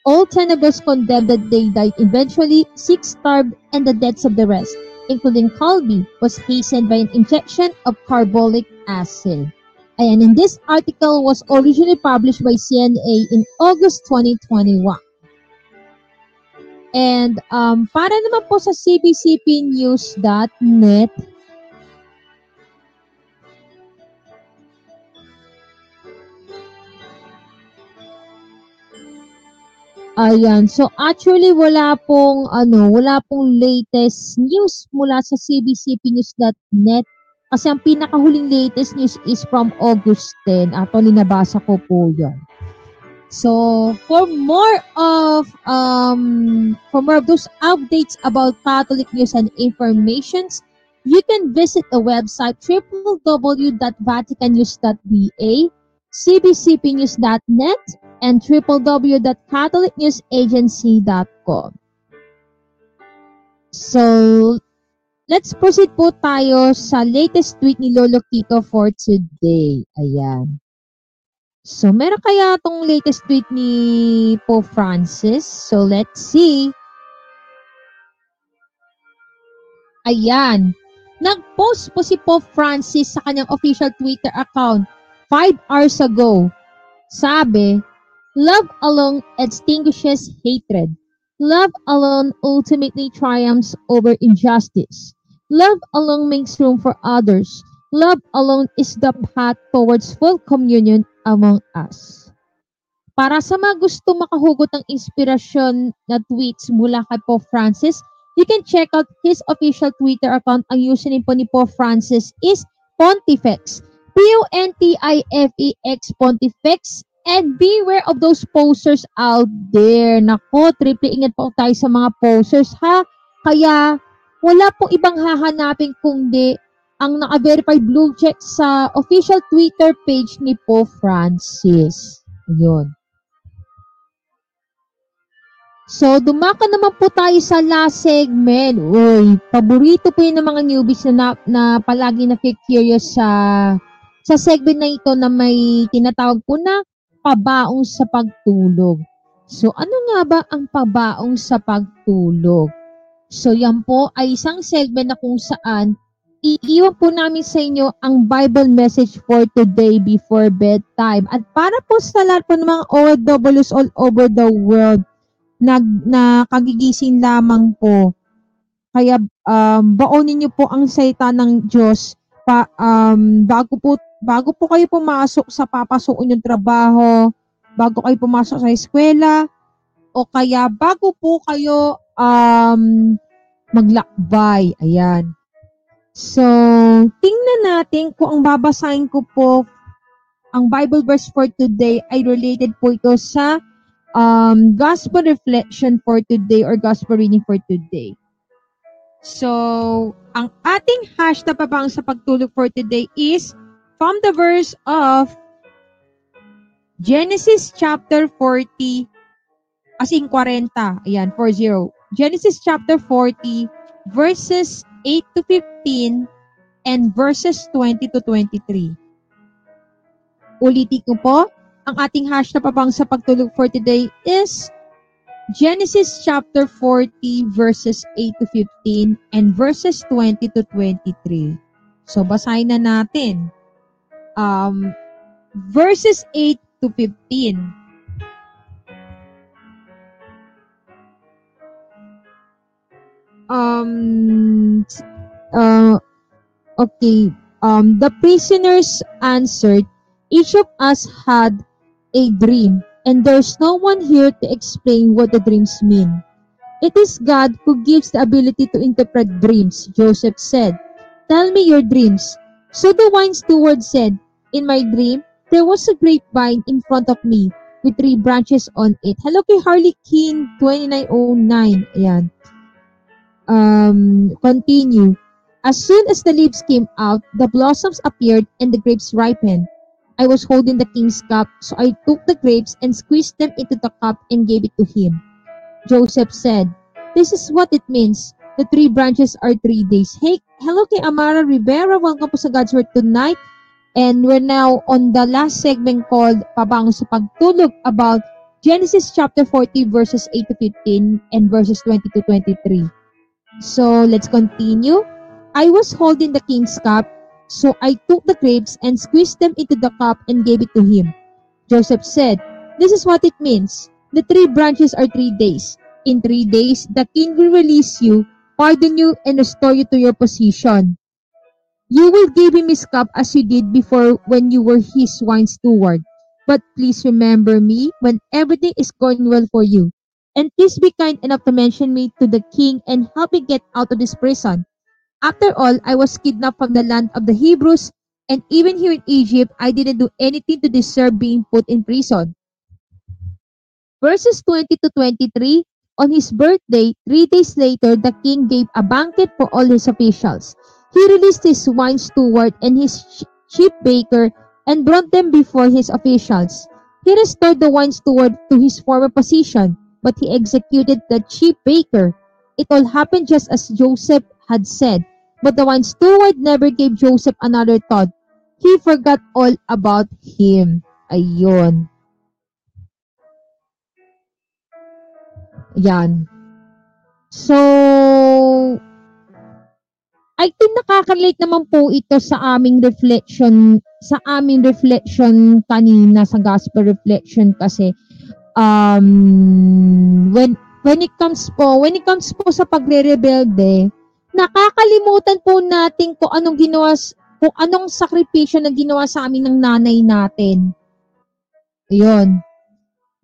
All ten of those condemned that they died eventually, six starved, and the deaths of the rest, including Colby, was hastened by an injection of carbolic acid. And this article was originally published by CNA in August 2021. And um, para naman po sa cbcpnews.net, Ayan. So actually wala pong ano, wala pong latest news mula sa cbcpnews.net kasi ang pinakahuling latest news is from August 10. Actually nabasa ko po 'yon. So, for more of um for more of those updates about Catholic news and informations, you can visit the website www.vaticannews.va, cbcpnews.net, and www.catholicnewsagency.com. So, let's proceed po tayo sa latest tweet ni Lolo Kiko for today. Ayan. So, meron kaya tong latest tweet ni Pope Francis? So, let's see. Ayan. Nag-post po si Pope Francis sa kanyang official Twitter account 5 hours ago. Sabi, Love alone extinguishes hatred. Love alone ultimately triumphs over injustice. Love alone makes room for others. Love alone is the path towards full communion among us. Para sa mga gusto makahugot ng inspirasyon na tweets mula kay Pope Francis, you can check out his official Twitter account. Ang username po ni Pope Francis is Pontifex. P-O-N-T-I-F-E-X Pontifex. And beware of those posters out there. Nako, triple ingat po tayo sa mga posters ha. Kaya wala pong ibang hahanapin kundi ang naka-verified blue check sa official Twitter page ni Pope Francis. Ayun. So, dumaka naman po tayo sa last segment. Uy, paborito po yun ng mga newbies na, na, na palagi nakikurious sa sa segment na ito na may tinatawag po na pabaong sa pagtulog. So, ano nga ba ang pabaong sa pagtulog? So, yan po ay isang segment na kung saan iiwan po namin sa inyo ang Bible message for today before bedtime. At para po sa lahat po ng mga OFWs all over the world, nag, na kagigising lamang po. Kaya um, baonin niyo po ang salita ng Diyos pa, um, bago po bago po kayo pumasok sa papasukin yung trabaho, bago kayo pumasok sa eskwela, o kaya bago po kayo um, maglakbay. Ayan. So, tingnan natin kung ang babasahin ko po, ang Bible verse for today ay related po ito sa um, gospel reflection for today or gospel reading for today. So, ang ating hashtag pabang sa pagtulog for today is from the verse of Genesis chapter 40, as in 40, ayan, 40. Genesis chapter 40, verses 8 to 15, and verses 20 to 23. Ulitin ko po, ang ating hashtag pabang sa pagtulog for today is Genesis chapter 40 verses 8 to 15 and verses 20 to 23. So basahin na natin. Um, verses 8 to 15. Um, uh, okay. Um, the prisoners answered, each of us had a dream, and there's no one here to explain what the dreams mean. It is God who gives the ability to interpret dreams, Joseph said. Tell me your dreams. So the wine steward said, In my dream, there was a grapevine in front of me with three branches on it. Hello kay Harley King 2909. Ayan. Um, continue. As soon as the leaves came out, the blossoms appeared and the grapes ripened. I was holding the king's cup, so I took the grapes and squeezed them into the cup and gave it to him. Joseph said, This is what it means. The three branches are three days. Hey, hello kay Amara Rivera. Welcome po sa God's Word tonight. And we're now on the last segment called Pabango sa Pagtulog about Genesis chapter 40 verses 8 to 15 and verses 20 to 23. So let's continue. I was holding the king's cup, so I took the grapes and squeezed them into the cup and gave it to him. Joseph said, This is what it means. The three branches are three days. In three days, the king will release you, pardon you, and restore you to your position. You will give him his cup as you did before when you were his wine steward. But please remember me when everything is going well for you. And please be kind enough to mention me to the king and help me get out of this prison. After all, I was kidnapped from the land of the Hebrews, and even here in Egypt, I didn't do anything to deserve being put in prison. Verses 20 to 23 On his birthday, three days later, the king gave a banquet for all his officials. He released his wine steward and his ch- chief baker and brought them before his officials. He restored the wine steward to his former position, but he executed the chief baker. It all happened just as Joseph had said, but the wine steward never gave Joseph another thought. He forgot all about him. Ayun. Yan. So, I think nakaka-relate naman po ito sa aming reflection, sa aming reflection kanina sa gospel reflection kasi um when when it comes po, when it comes po sa pagre-rebelde, nakakalimutan po natin kung anong ginawa kung anong sakripisyo na ginawa sa amin ng nanay natin. Ayun.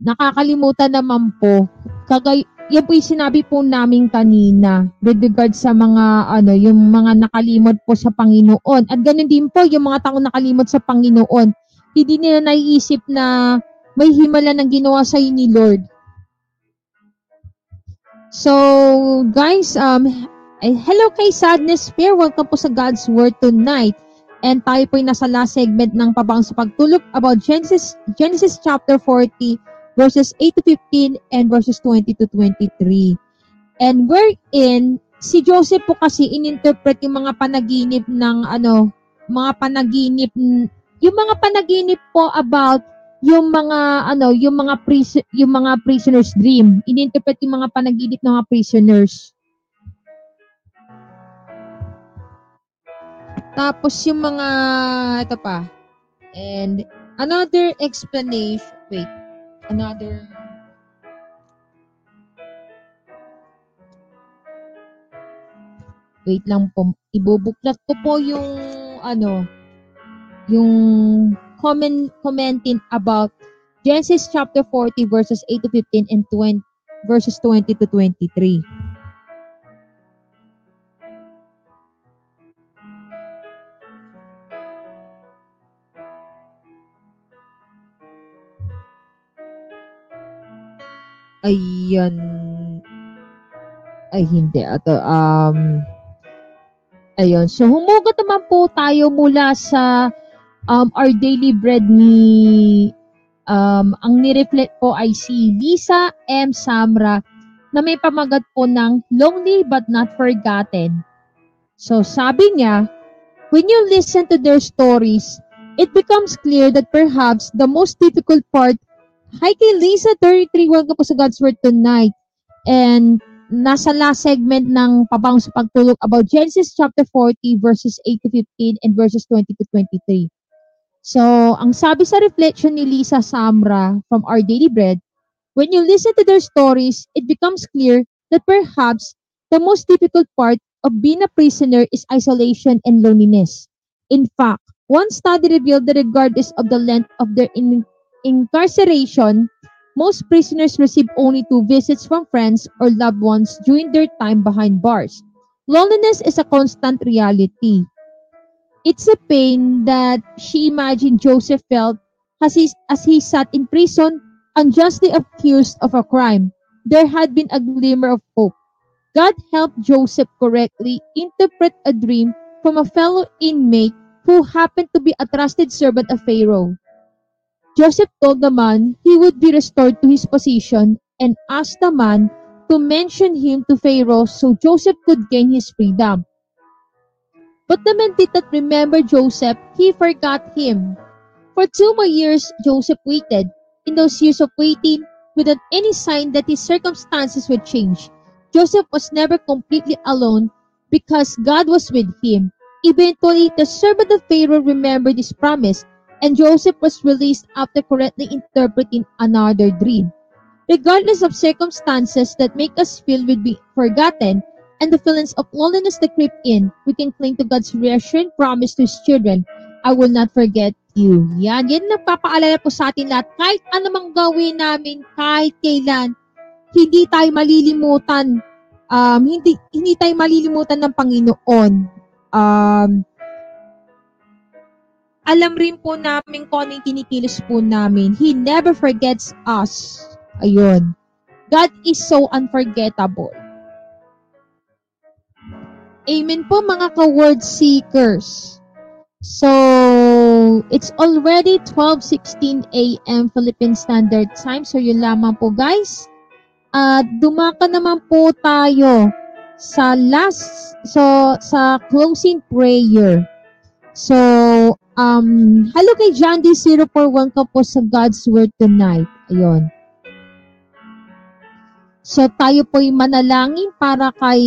Nakakalimutan naman po. Kagay, yan po yung sinabi po namin kanina with regard sa mga ano, yung mga nakalimot po sa Panginoon. At ganun din po yung mga tao nakalimot sa Panginoon. Hindi nila naiisip na may himala ng ginawa sa ni Lord. So, guys, um, eh, hello kay Sadness Fair. Welcome po sa God's Word tonight. And tayo po ay nasa last segment ng Pabang sa Pagtulog about Genesis, Genesis chapter 40 verses 8 to 15 and verses 20 to 23. And wherein, si Joseph po kasi ininterpret yung mga panaginip ng ano, mga panaginip, yung mga panaginip po about yung mga ano, yung mga pris- yung mga prisoners dream. Ininterpret yung mga panaginip ng mga prisoners. Tapos yung mga ito pa. And another explanation, wait, another Wait lang po. Ibubuklat ko po yung ano yung comment commenting about Genesis chapter 40 verses 8 to 15 and 20 verses 20 to 23. Ayan. Ay, hindi. Ato, um, ayun. So, humugot naman po tayo mula sa um, our daily bread ni um, ang nireflect po ay si Lisa M. Samra na may pamagat po ng Lonely but Not Forgotten. So, sabi niya, when you listen to their stories, it becomes clear that perhaps the most difficult part Hi kay Lisa 33, welcome po sa God's Word tonight. And nasa last segment ng Pabang sa Pagtulog about Genesis chapter 40 verses 8 to 15 and verses 20 to 23. So, ang sabi sa reflection ni Lisa Samra from Our Daily Bread, when you listen to their stories, it becomes clear that perhaps the most difficult part of being a prisoner is isolation and loneliness. In fact, one study revealed that regardless of the length of their in- incarceration, most prisoners receive only two visits from friends or loved ones during their time behind bars. Loneliness is a constant reality. It's a pain that she imagined Joseph felt as he, as he sat in prison unjustly accused of a crime. There had been a glimmer of hope. God helped Joseph correctly interpret a dream from a fellow inmate who happened to be a trusted servant of Pharaoh. Joseph told the man he would be restored to his position and asked the man to mention him to Pharaoh so Joseph could gain his freedom. But the man did not remember Joseph, he forgot him. For two more years, Joseph waited. In those years of waiting, without any sign that his circumstances would change, Joseph was never completely alone because God was with him. Eventually, the servant of Pharaoh remembered his promise, and Joseph was released after correctly interpreting another dream. Regardless of circumstances that make us feel we'd be forgotten and the feelings of loneliness that creep in, we can cling to God's reassuring promise to His children, I will not forget you. Yan, yan nagpapaalala po sa atin lahat. Kahit anumang gawin namin, kahit kailan, hindi tayo malilimutan. Um, hindi, hindi tayo malilimutan ng Panginoon. Um, alam rin po namin kung ano yung kinikilos po namin. He never forgets us. Ayun. God is so unforgettable. Amen po mga ka-word seekers. So, it's already 12.16 a.m. Philippine Standard Time. So, yun lamang po guys. At dumaka naman po tayo sa last, so, sa closing prayer. So, um, hello kay Jandy 041 ka po sa God's Word tonight. Ayun. So, tayo po'y manalangin para kay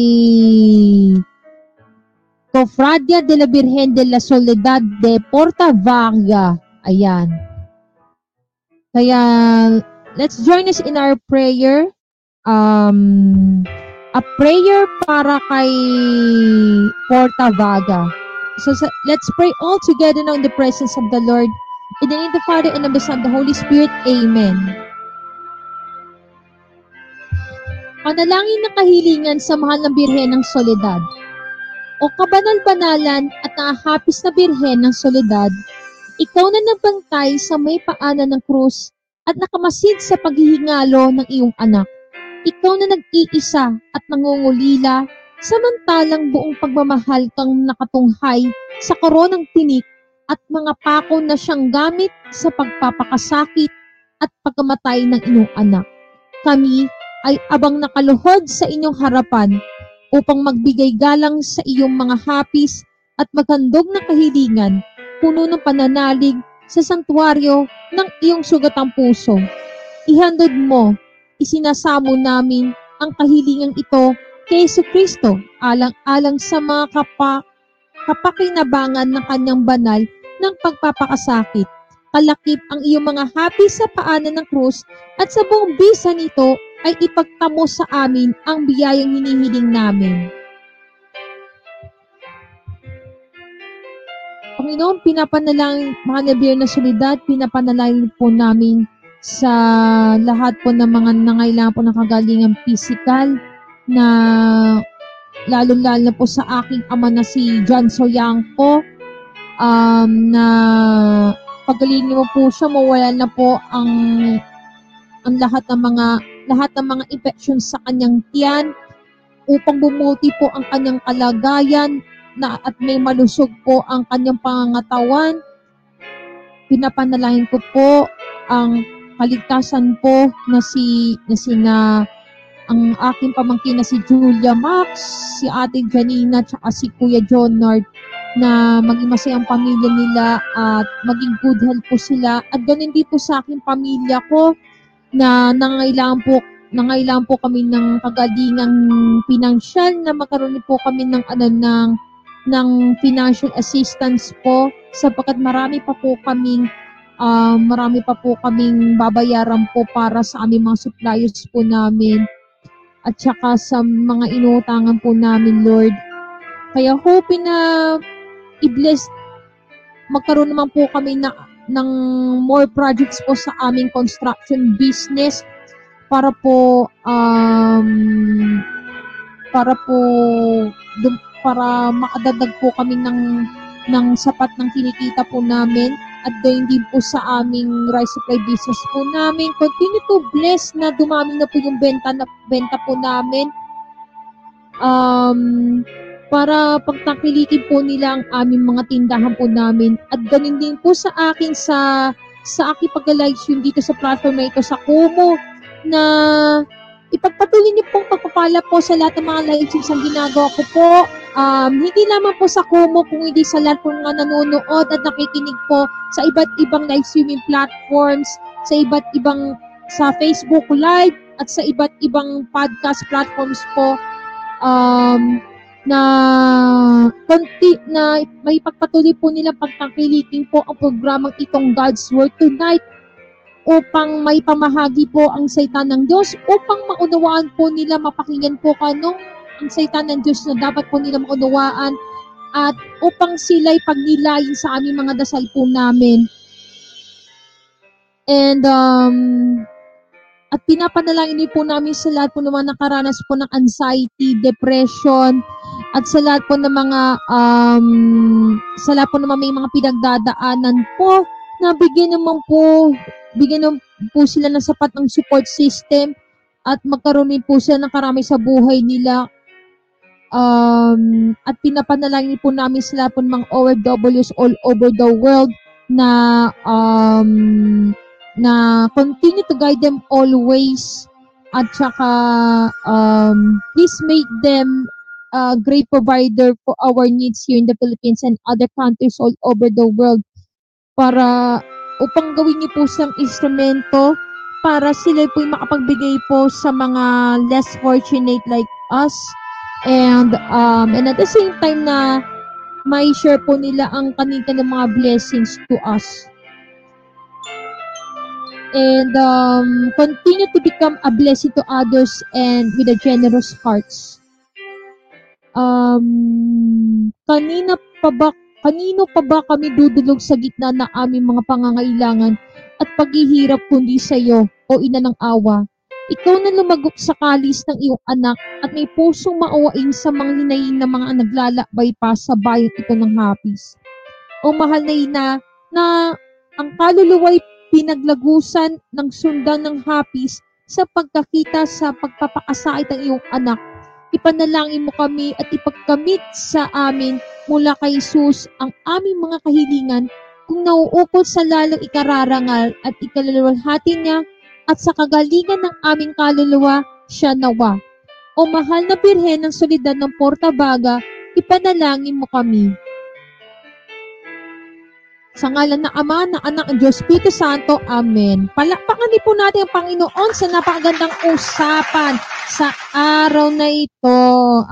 Cofradia de la Virgen de la Soledad de Porta Vaga. Ayan. Kaya, let's join us in our prayer. Um, a prayer para kay Porta Vaga. So, sa- let's pray all together now in the presence of the Lord. In the name of the Father and of the Son and the Holy Spirit. Amen. Panalangin na kahilingan sa mahal ng Birhen ng Soledad. O kabanal-banalan at nakahapis na Birhen ng Soledad, ikaw na nagbantay sa may paanan ng krus at nakamasid sa paghihingalo ng iyong anak. Ikaw na nag-iisa at nangungulila, samantalang buong pagmamahal kang nakatunghay sa koronang tinik at mga pako na siyang gamit sa pagpapakasakit at pagkamatay ng iyong anak. Kami ay abang nakaluhod sa inyong harapan upang magbigay galang sa iyong mga hapis at maghandog ng kahilingan, puno ng pananalig sa santuaryo ng iyong sugatang puso. Ihandod mo, isinasamo namin ang kahilingan ito kay Kristo alang-alang sa mga kapa, kapakinabangan ng kanyang banal ng pagpapakasakit. Kalakip ang iyong mga hapis sa paanan ng krus at sa buong bisa nito ay ipagtamo sa amin ang biyayang hinihiling namin. Panginoon, pinapanalangin, mga nabiyar na solidad, pinapanalangin po namin sa lahat po ng mga nangailangan po ng kagalingan physical na lalo-lalo na po sa aking ama na si John Soyang po um, na pagalingin mo po siya, mawala na po ang ang lahat ng mga lahat ng mga infection sa kanyang tiyan upang bumuti po ang kanyang kalagayan na at may malusog po ang kanyang pangangatawan. Pinapanalangin ko po ang kaligtasan po na si na si na ang aking pamangkin na si Julia Max, si Ate Janina, at si Kuya John Nard na maging masayang pamilya nila at maging good health po sila. At ganun din po sa aking pamilya ko na nangailangan po nangailangan po kami ng kagalingang pinansyal na magkaroon po kami ng ano ng ng financial assistance po sapagkat marami pa po kaming ah, marami pa po kaming babayaran po para sa aming mga suppliers po namin at saka sa mga inuutangan po namin Lord. Kaya hoping na i-bless magkaroon naman po kami na ng more projects po sa aming construction business para po um, para po para makadagdag po kami ng ng sapat ng kinikita po namin at gayon din po sa aming rice supply business po namin. Continue to bless na dumami na po yung benta na benta po namin. Um, para pagtakilikin po nila ang aming mga tindahan po namin. At ganun din po sa akin sa sa aking pag-live stream dito sa platform na ito sa Kumu na ipagpatuloy niyo pong pagpapala po sa lahat ng mga live streams ang ginagawa ko po. Um, hindi lamang po sa Kumu kung hindi sa lahat po mga nanonood at nakikinig po sa iba't ibang live streaming platforms, sa iba't ibang sa Facebook Live at sa iba't ibang podcast platforms po um, na konti na may pagpatuloy po nila pagtangkilikin po ang programang itong God's Word Tonight upang may pamahagi po ang salita ng Diyos upang maunawaan po nila mapakinggan po kanong ang salita ng Diyos na dapat po nila maunawaan at upang sila'y pagnilayin sa aming mga dasal po namin. And um, at pinapanalangin din po namin sa lahat po naman nakaranas po ng anxiety, depression, at sa lahat po ng mga um, sa lahat po naman may mga pinagdadaanan po na bigyan naman po bigyan naman po sila ng sapat ng support system at magkaroon din po sila ng karami sa buhay nila. Um, at pinapanalangin po namin lahat po ng mga OFWs all over the world na um, na continue to guide them always at saka um, please make them a great provider for our needs here in the Philippines and other countries all over the world para upang gawin niyo po siyang instrumento para sila po yung makapagbigay po sa mga less fortunate like us and um, and at the same time na may share po nila ang kanila ng mga blessings to us and um, continue to become a blessing to others and with a generous hearts. Um, kanina pa ba, kanino pa ba kami dudulog sa gitna ng aming mga pangangailangan at paghihirap kundi sa iyo, o ina ng awa? Ikaw na lumagok sa kalis ng iyong anak at may pusong maawain sa mga hinayin na mga naglalakbay pa sa bayan ito ng hapis. O mahal na ina, na ang kaluluwa'y pinaglagusan ng sundan ng hapis sa pagkakita sa pagpapakasait ng iyong anak. Ipanalangin mo kami at ipagkamit sa amin mula kay Jesus ang aming mga kahilingan kung nauukol sa lalong ikararangal at ikaluluwalhati niya at sa kagalingan ng aming kaluluwa siya nawa. O mahal na Birhen ng Solidad ng Portabaga, ipanalangin mo kami. Sa ngalan ng Ama, ng Anak, ng Diyos, Espiritu Santo. Amen. Palakpakan din po natin ang Panginoon sa napakagandang usapan sa araw na ito.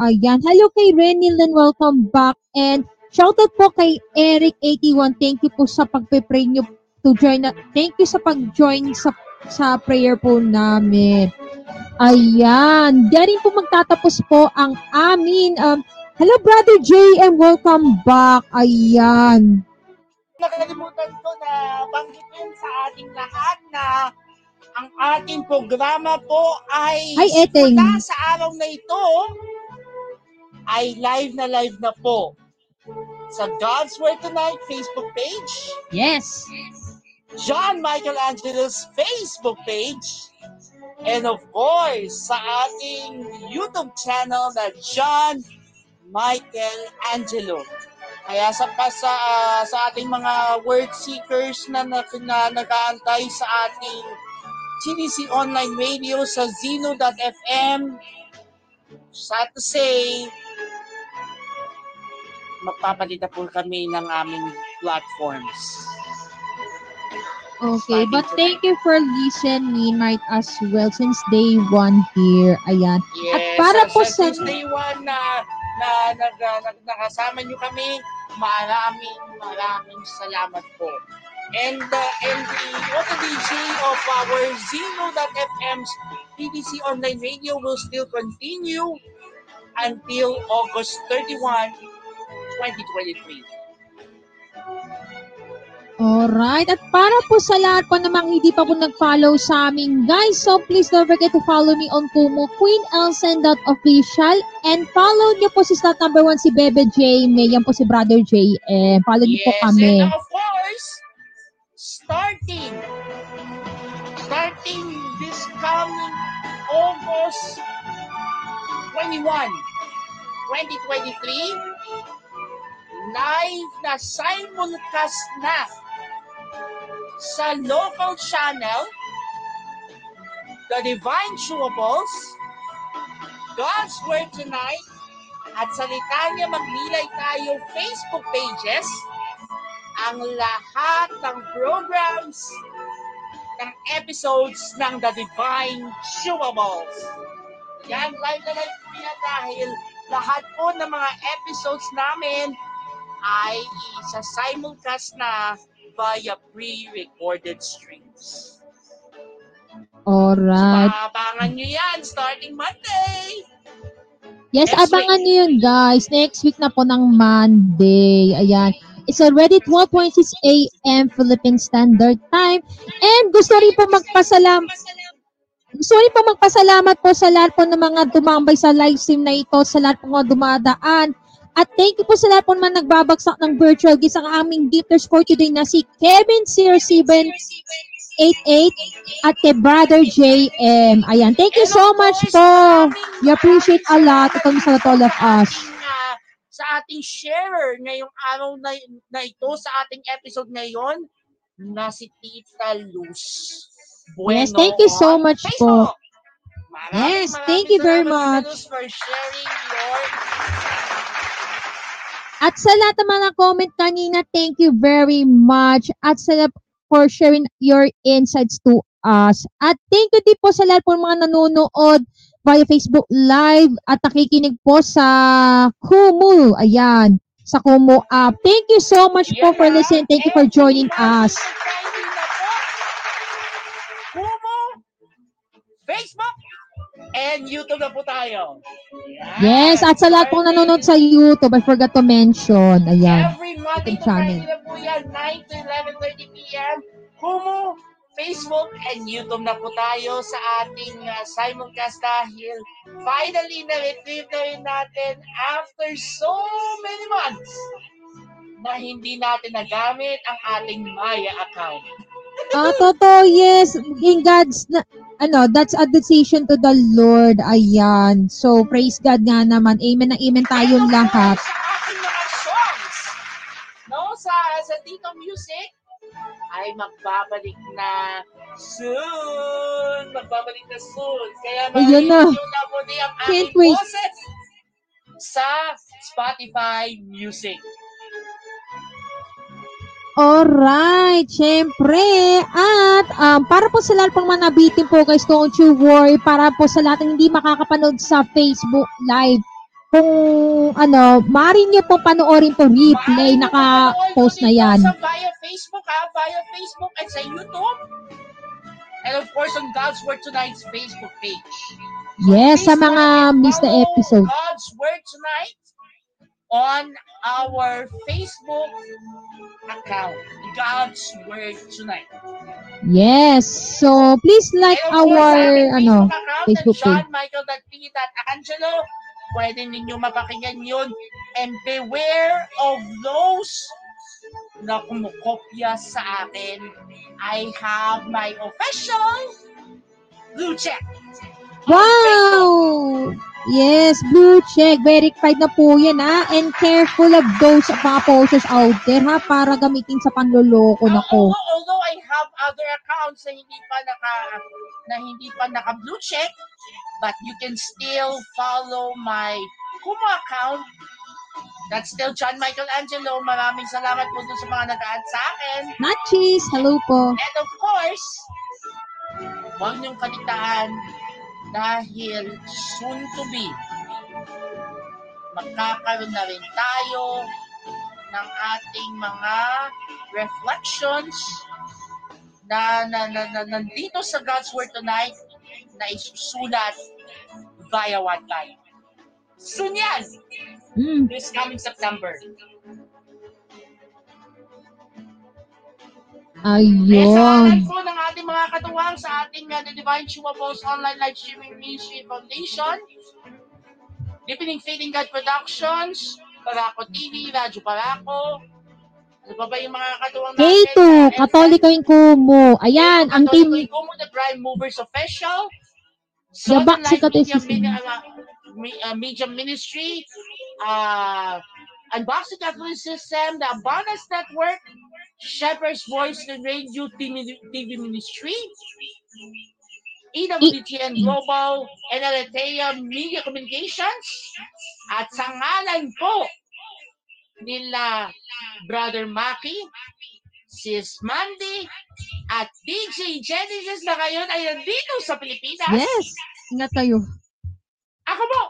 Ayan. Hello kay Renil and welcome back. And shoutout po kay Eric81. Thank you po sa pagpe-pray nyo to join. Na, thank you sa pag-join sa, sa prayer po namin. Ayan. Diyan po magtatapos po ang amin. Um, hello, Brother Jay, and welcome back. Ayan. Nakalimutan ko na banggitin sa ating lahat na ang ating programa po ay Ay, Eteng. mula sa araw na ito ay live na live na po sa God's Word Tonight Facebook page, Yes. John Michael Angelo's Facebook page, and of course sa ating YouTube channel na John Michael Angelo. Kaya sa pa sa, ah, sa ating mga word seekers na, na, na nag-aantay sa ating GDC Online Radio sa Zeno.fm, sad to say, magpapalita po kami ng aming platforms. Okay, but to- thank you for listening right as well since day one here. Ayan. Yes, para sa, po sa, sa- day one na, na, nag, nag, nakasama nyo kami, maraming maraming salamat po. And, uh, and the auto DJ of our Zeno.fm's PDC Online Radio will still continue until August 31, 2023. Alright. At para po sa lahat po namang hindi pa po nag-follow sa amin, guys, so please don't forget to follow me on Kumu, queenelsen.official. And follow niyo po si stat number one, si Bebe J. May. Yan po si Brother J. And follow niyo po Yes, kami. and of course, starting, starting this coming August 21, 2023, live na simulcast na sa local channel, The Divine Chewables, God's Word Tonight, at Salita Niya Maglilay Tayo Facebook pages, ang lahat ng programs ng episodes ng The Divine Chewables. Yan, live na live po yan dahil lahat po ng mga episodes namin ay isa simulcast na via pre-recorded streams. Alright. Maabangan nyo yan starting Monday! Yes, Next abangan niyo yun, guys. Next week na po ng Monday. Ayan. It's already 12.6 a.m. Philippine Standard Time. And gusto rin po magpasalam gusto rin po magpasalamat po sa lahat po ng mga tumambay sa live stream na ito, sa lahat po mga dumadaan. At thank you po sa lahat po naman nagbabagsak ng virtual gifts ang aming gifters for today na si Kevin 0788 at kay Brother JM. Ayan, thank you so much po. We appreciate a lot. Ito sa all of us. sa ating sharer ngayong araw na, na ito, sa ating episode ngayon, na si Tita Luz. Bueno Yes, thank you so much Facebook. po. Maraming, Yes, maraming thank you very much. For sharing your At sa lahat ng mga comment kanina, thank you very much. At sa for sharing your insights to us. At thank you din po sa lahat po mga nanonood via Facebook Live at nakikinig po sa Kumu. Ayan, sa Kumu app. Thank you so much po for listening. Thank you for joining us. Kumu, Facebook, and YouTube na po tayo. Yan. Yes, at sa lahat pong nanonood sa YouTube, I forgot to mention. Ayan. Every Monday to. Friday na po yan, 9 to 11.30 p.m. Kumu, Facebook, and YouTube na po tayo sa ating uh, simulcast dahil finally na-retrieve na rin natin after so many months na hindi natin nagamit ang ating Maya account. Ah, totoo, yes. In God's, na, ano, that's a decision to the Lord. Ayan. So, praise God nga naman. Amen na amen tayong lahat. ating mga songs, no, sa, sa Tito Music, ay magbabalik na soon. Magbabalik na soon. Kaya Ayan na. na muli ang Can't ating wait. boses sa Spotify Music. Alright, syempre. At um, para po sa lahat pong mga nabitin po guys, don't you worry. Para po sa lahat ng hindi makakapanood sa Facebook Live. Kung ano, maaari nyo pong panoorin po replay. Naka-post na yan. Sa via Facebook ha, via Facebook at sa YouTube. And of course, on God's Word Tonight's Facebook page. Yes, sa mga missed na episode. God's Word Tonight on our Facebook account. God's Word Tonight. Yes. So, please like And our, ano, Facebook account Facebook ng John Michael. Angelo. Pwede ninyo mapakinggan yun. And beware of those na kumukopya sa akin. I have my official blue check. Wow! Yes, blue check. Verified na po yan, ha? And careful of those mga posters out there, ha? Para gamitin sa panloloko na ko. Although, although I have other accounts na hindi pa naka na hindi pa naka blue check, but you can still follow my Kumu account. That's still John Michael Angelo. Maraming salamat po dun sa mga nag-add sa akin. Nachis, hello po. And of course, huwag niyong kalitaan dahil soon to be, magkakaroon na rin tayo ng ating mga reflections na, na, na, na nandito sa God's Word tonight na isusulat via Wattpad. Soon yan! Mm. This coming September. Kaya Ayun. po ng ating mga katuwang sa ating uh, The Divine Chumabos Online Live Streaming Ministry Foundation, Deepening Faith in God Productions, Barako TV, Radyo Barako, ano pa ba yung mga katuwang K2, Uh, Katoliko yung Kumu. Ayan, ang team, Kumu, The Prime Movers Official, The Southern Light Media. Media, uh, uh, Media Ministry, uh, Unboxing Catholic System, the Abundance Network, Shepherd's Voice the Radio TV, TV Ministry, EWTN Global, and Aletheia Media Communications, at sa ngalan po nila Brother Maki, Sis Mandy, at DJ Genesis na ngayon ay nandito sa Pilipinas. yes, ingat kayo. Ako po,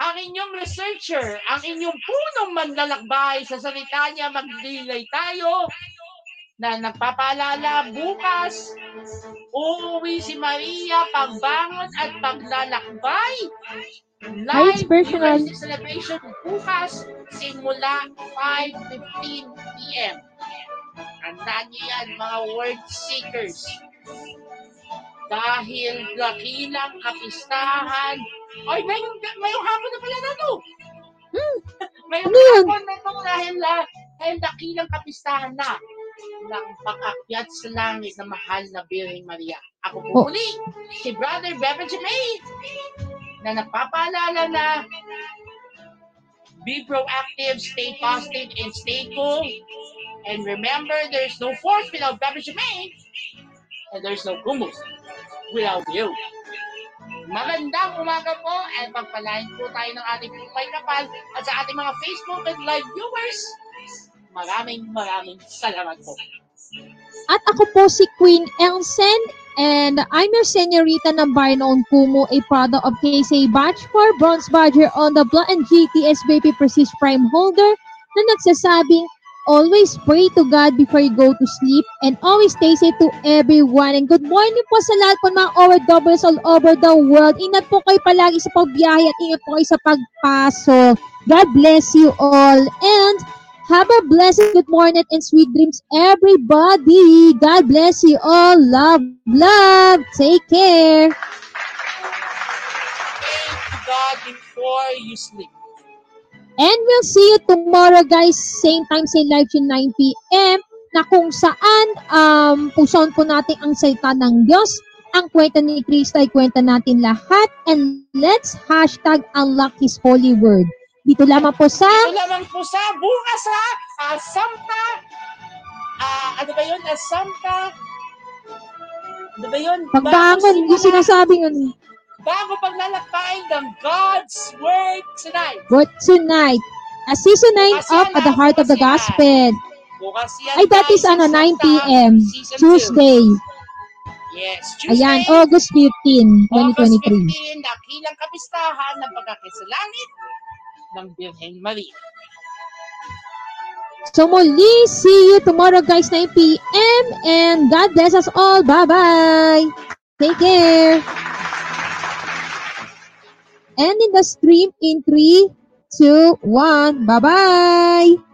ang inyong researcher, ang inyong punong manlalakbay sa salita niya, magdilay tayo na nagpapaalala bukas, uuwi si Maria pagbangon at paglalakbay. Live personal. Celebration bukas simula 5.15 p.m. Tandaan niyo yan, mga word seekers. Dahil dakilang kapistahan. Ay, ngayong, ngayong hapon na pala na to. ngayong Ano hapon na to dahil, ah, dahil dakilang kapistahan na ng pag-akyat sa langit na mahal na Birheng Maria. Ako po Oh. muli, si Brother Bebe Jemay, na nagpapaalala na be proactive, stay positive, and stay cool. And remember, there's no force without Bebe Jemay, and there's no gumus without you. Magandang umaga po at pagpalain po tayo ng ating pupay kapal at sa ating mga Facebook and live viewers. Maraming maraming salamat po. At ako po si Queen Elsen and I'm your senorita ng Bayan Kumu, a product of KSA Batch 4 Bronze Badger on the Blood and GTS Baby Prestige Prime Holder na nagsasabing always pray to God before you go to sleep and always stay safe to everyone. And good morning po sa lahat po mga OFWs all over the world. Ingat po kayo palagi sa pagbiyahe at ingat po kayo sa pagpasok. God bless you all. And have a blessed good morning and sweet dreams, everybody. God bless you all. Love, love. Take care. To God before you sleep. And we'll see you tomorrow, guys. Same time, same live stream, 9 p.m. Na kung saan, um, puson po natin ang salita ng Diyos. Ang kwenta ni Kristo ay kwenta natin lahat. And let's hashtag unlock His holy word. Dito lamang po sa Ito lamang po sa bukas ha, uh, ah, ano ba yun, uh, Samta, ano ba yun? pagbangon, yung sinasabing ano, Bago paglalakbay ng God's Word tonight. what tonight? A season 9 of At the Heart of the Gospel. Ay, that is ano, sa 9 Samta, p.m. Tuesday. Yes, Tuesday. Ayan, August 15, August 2023. 15, dakilang kapistahan ng pagkakasalangit ng Birhen Maria. So muli, see you tomorrow guys, 9 p.m. And God bless us all. Bye-bye. Take care. And in the stream in 3, 2, 1. Bye-bye.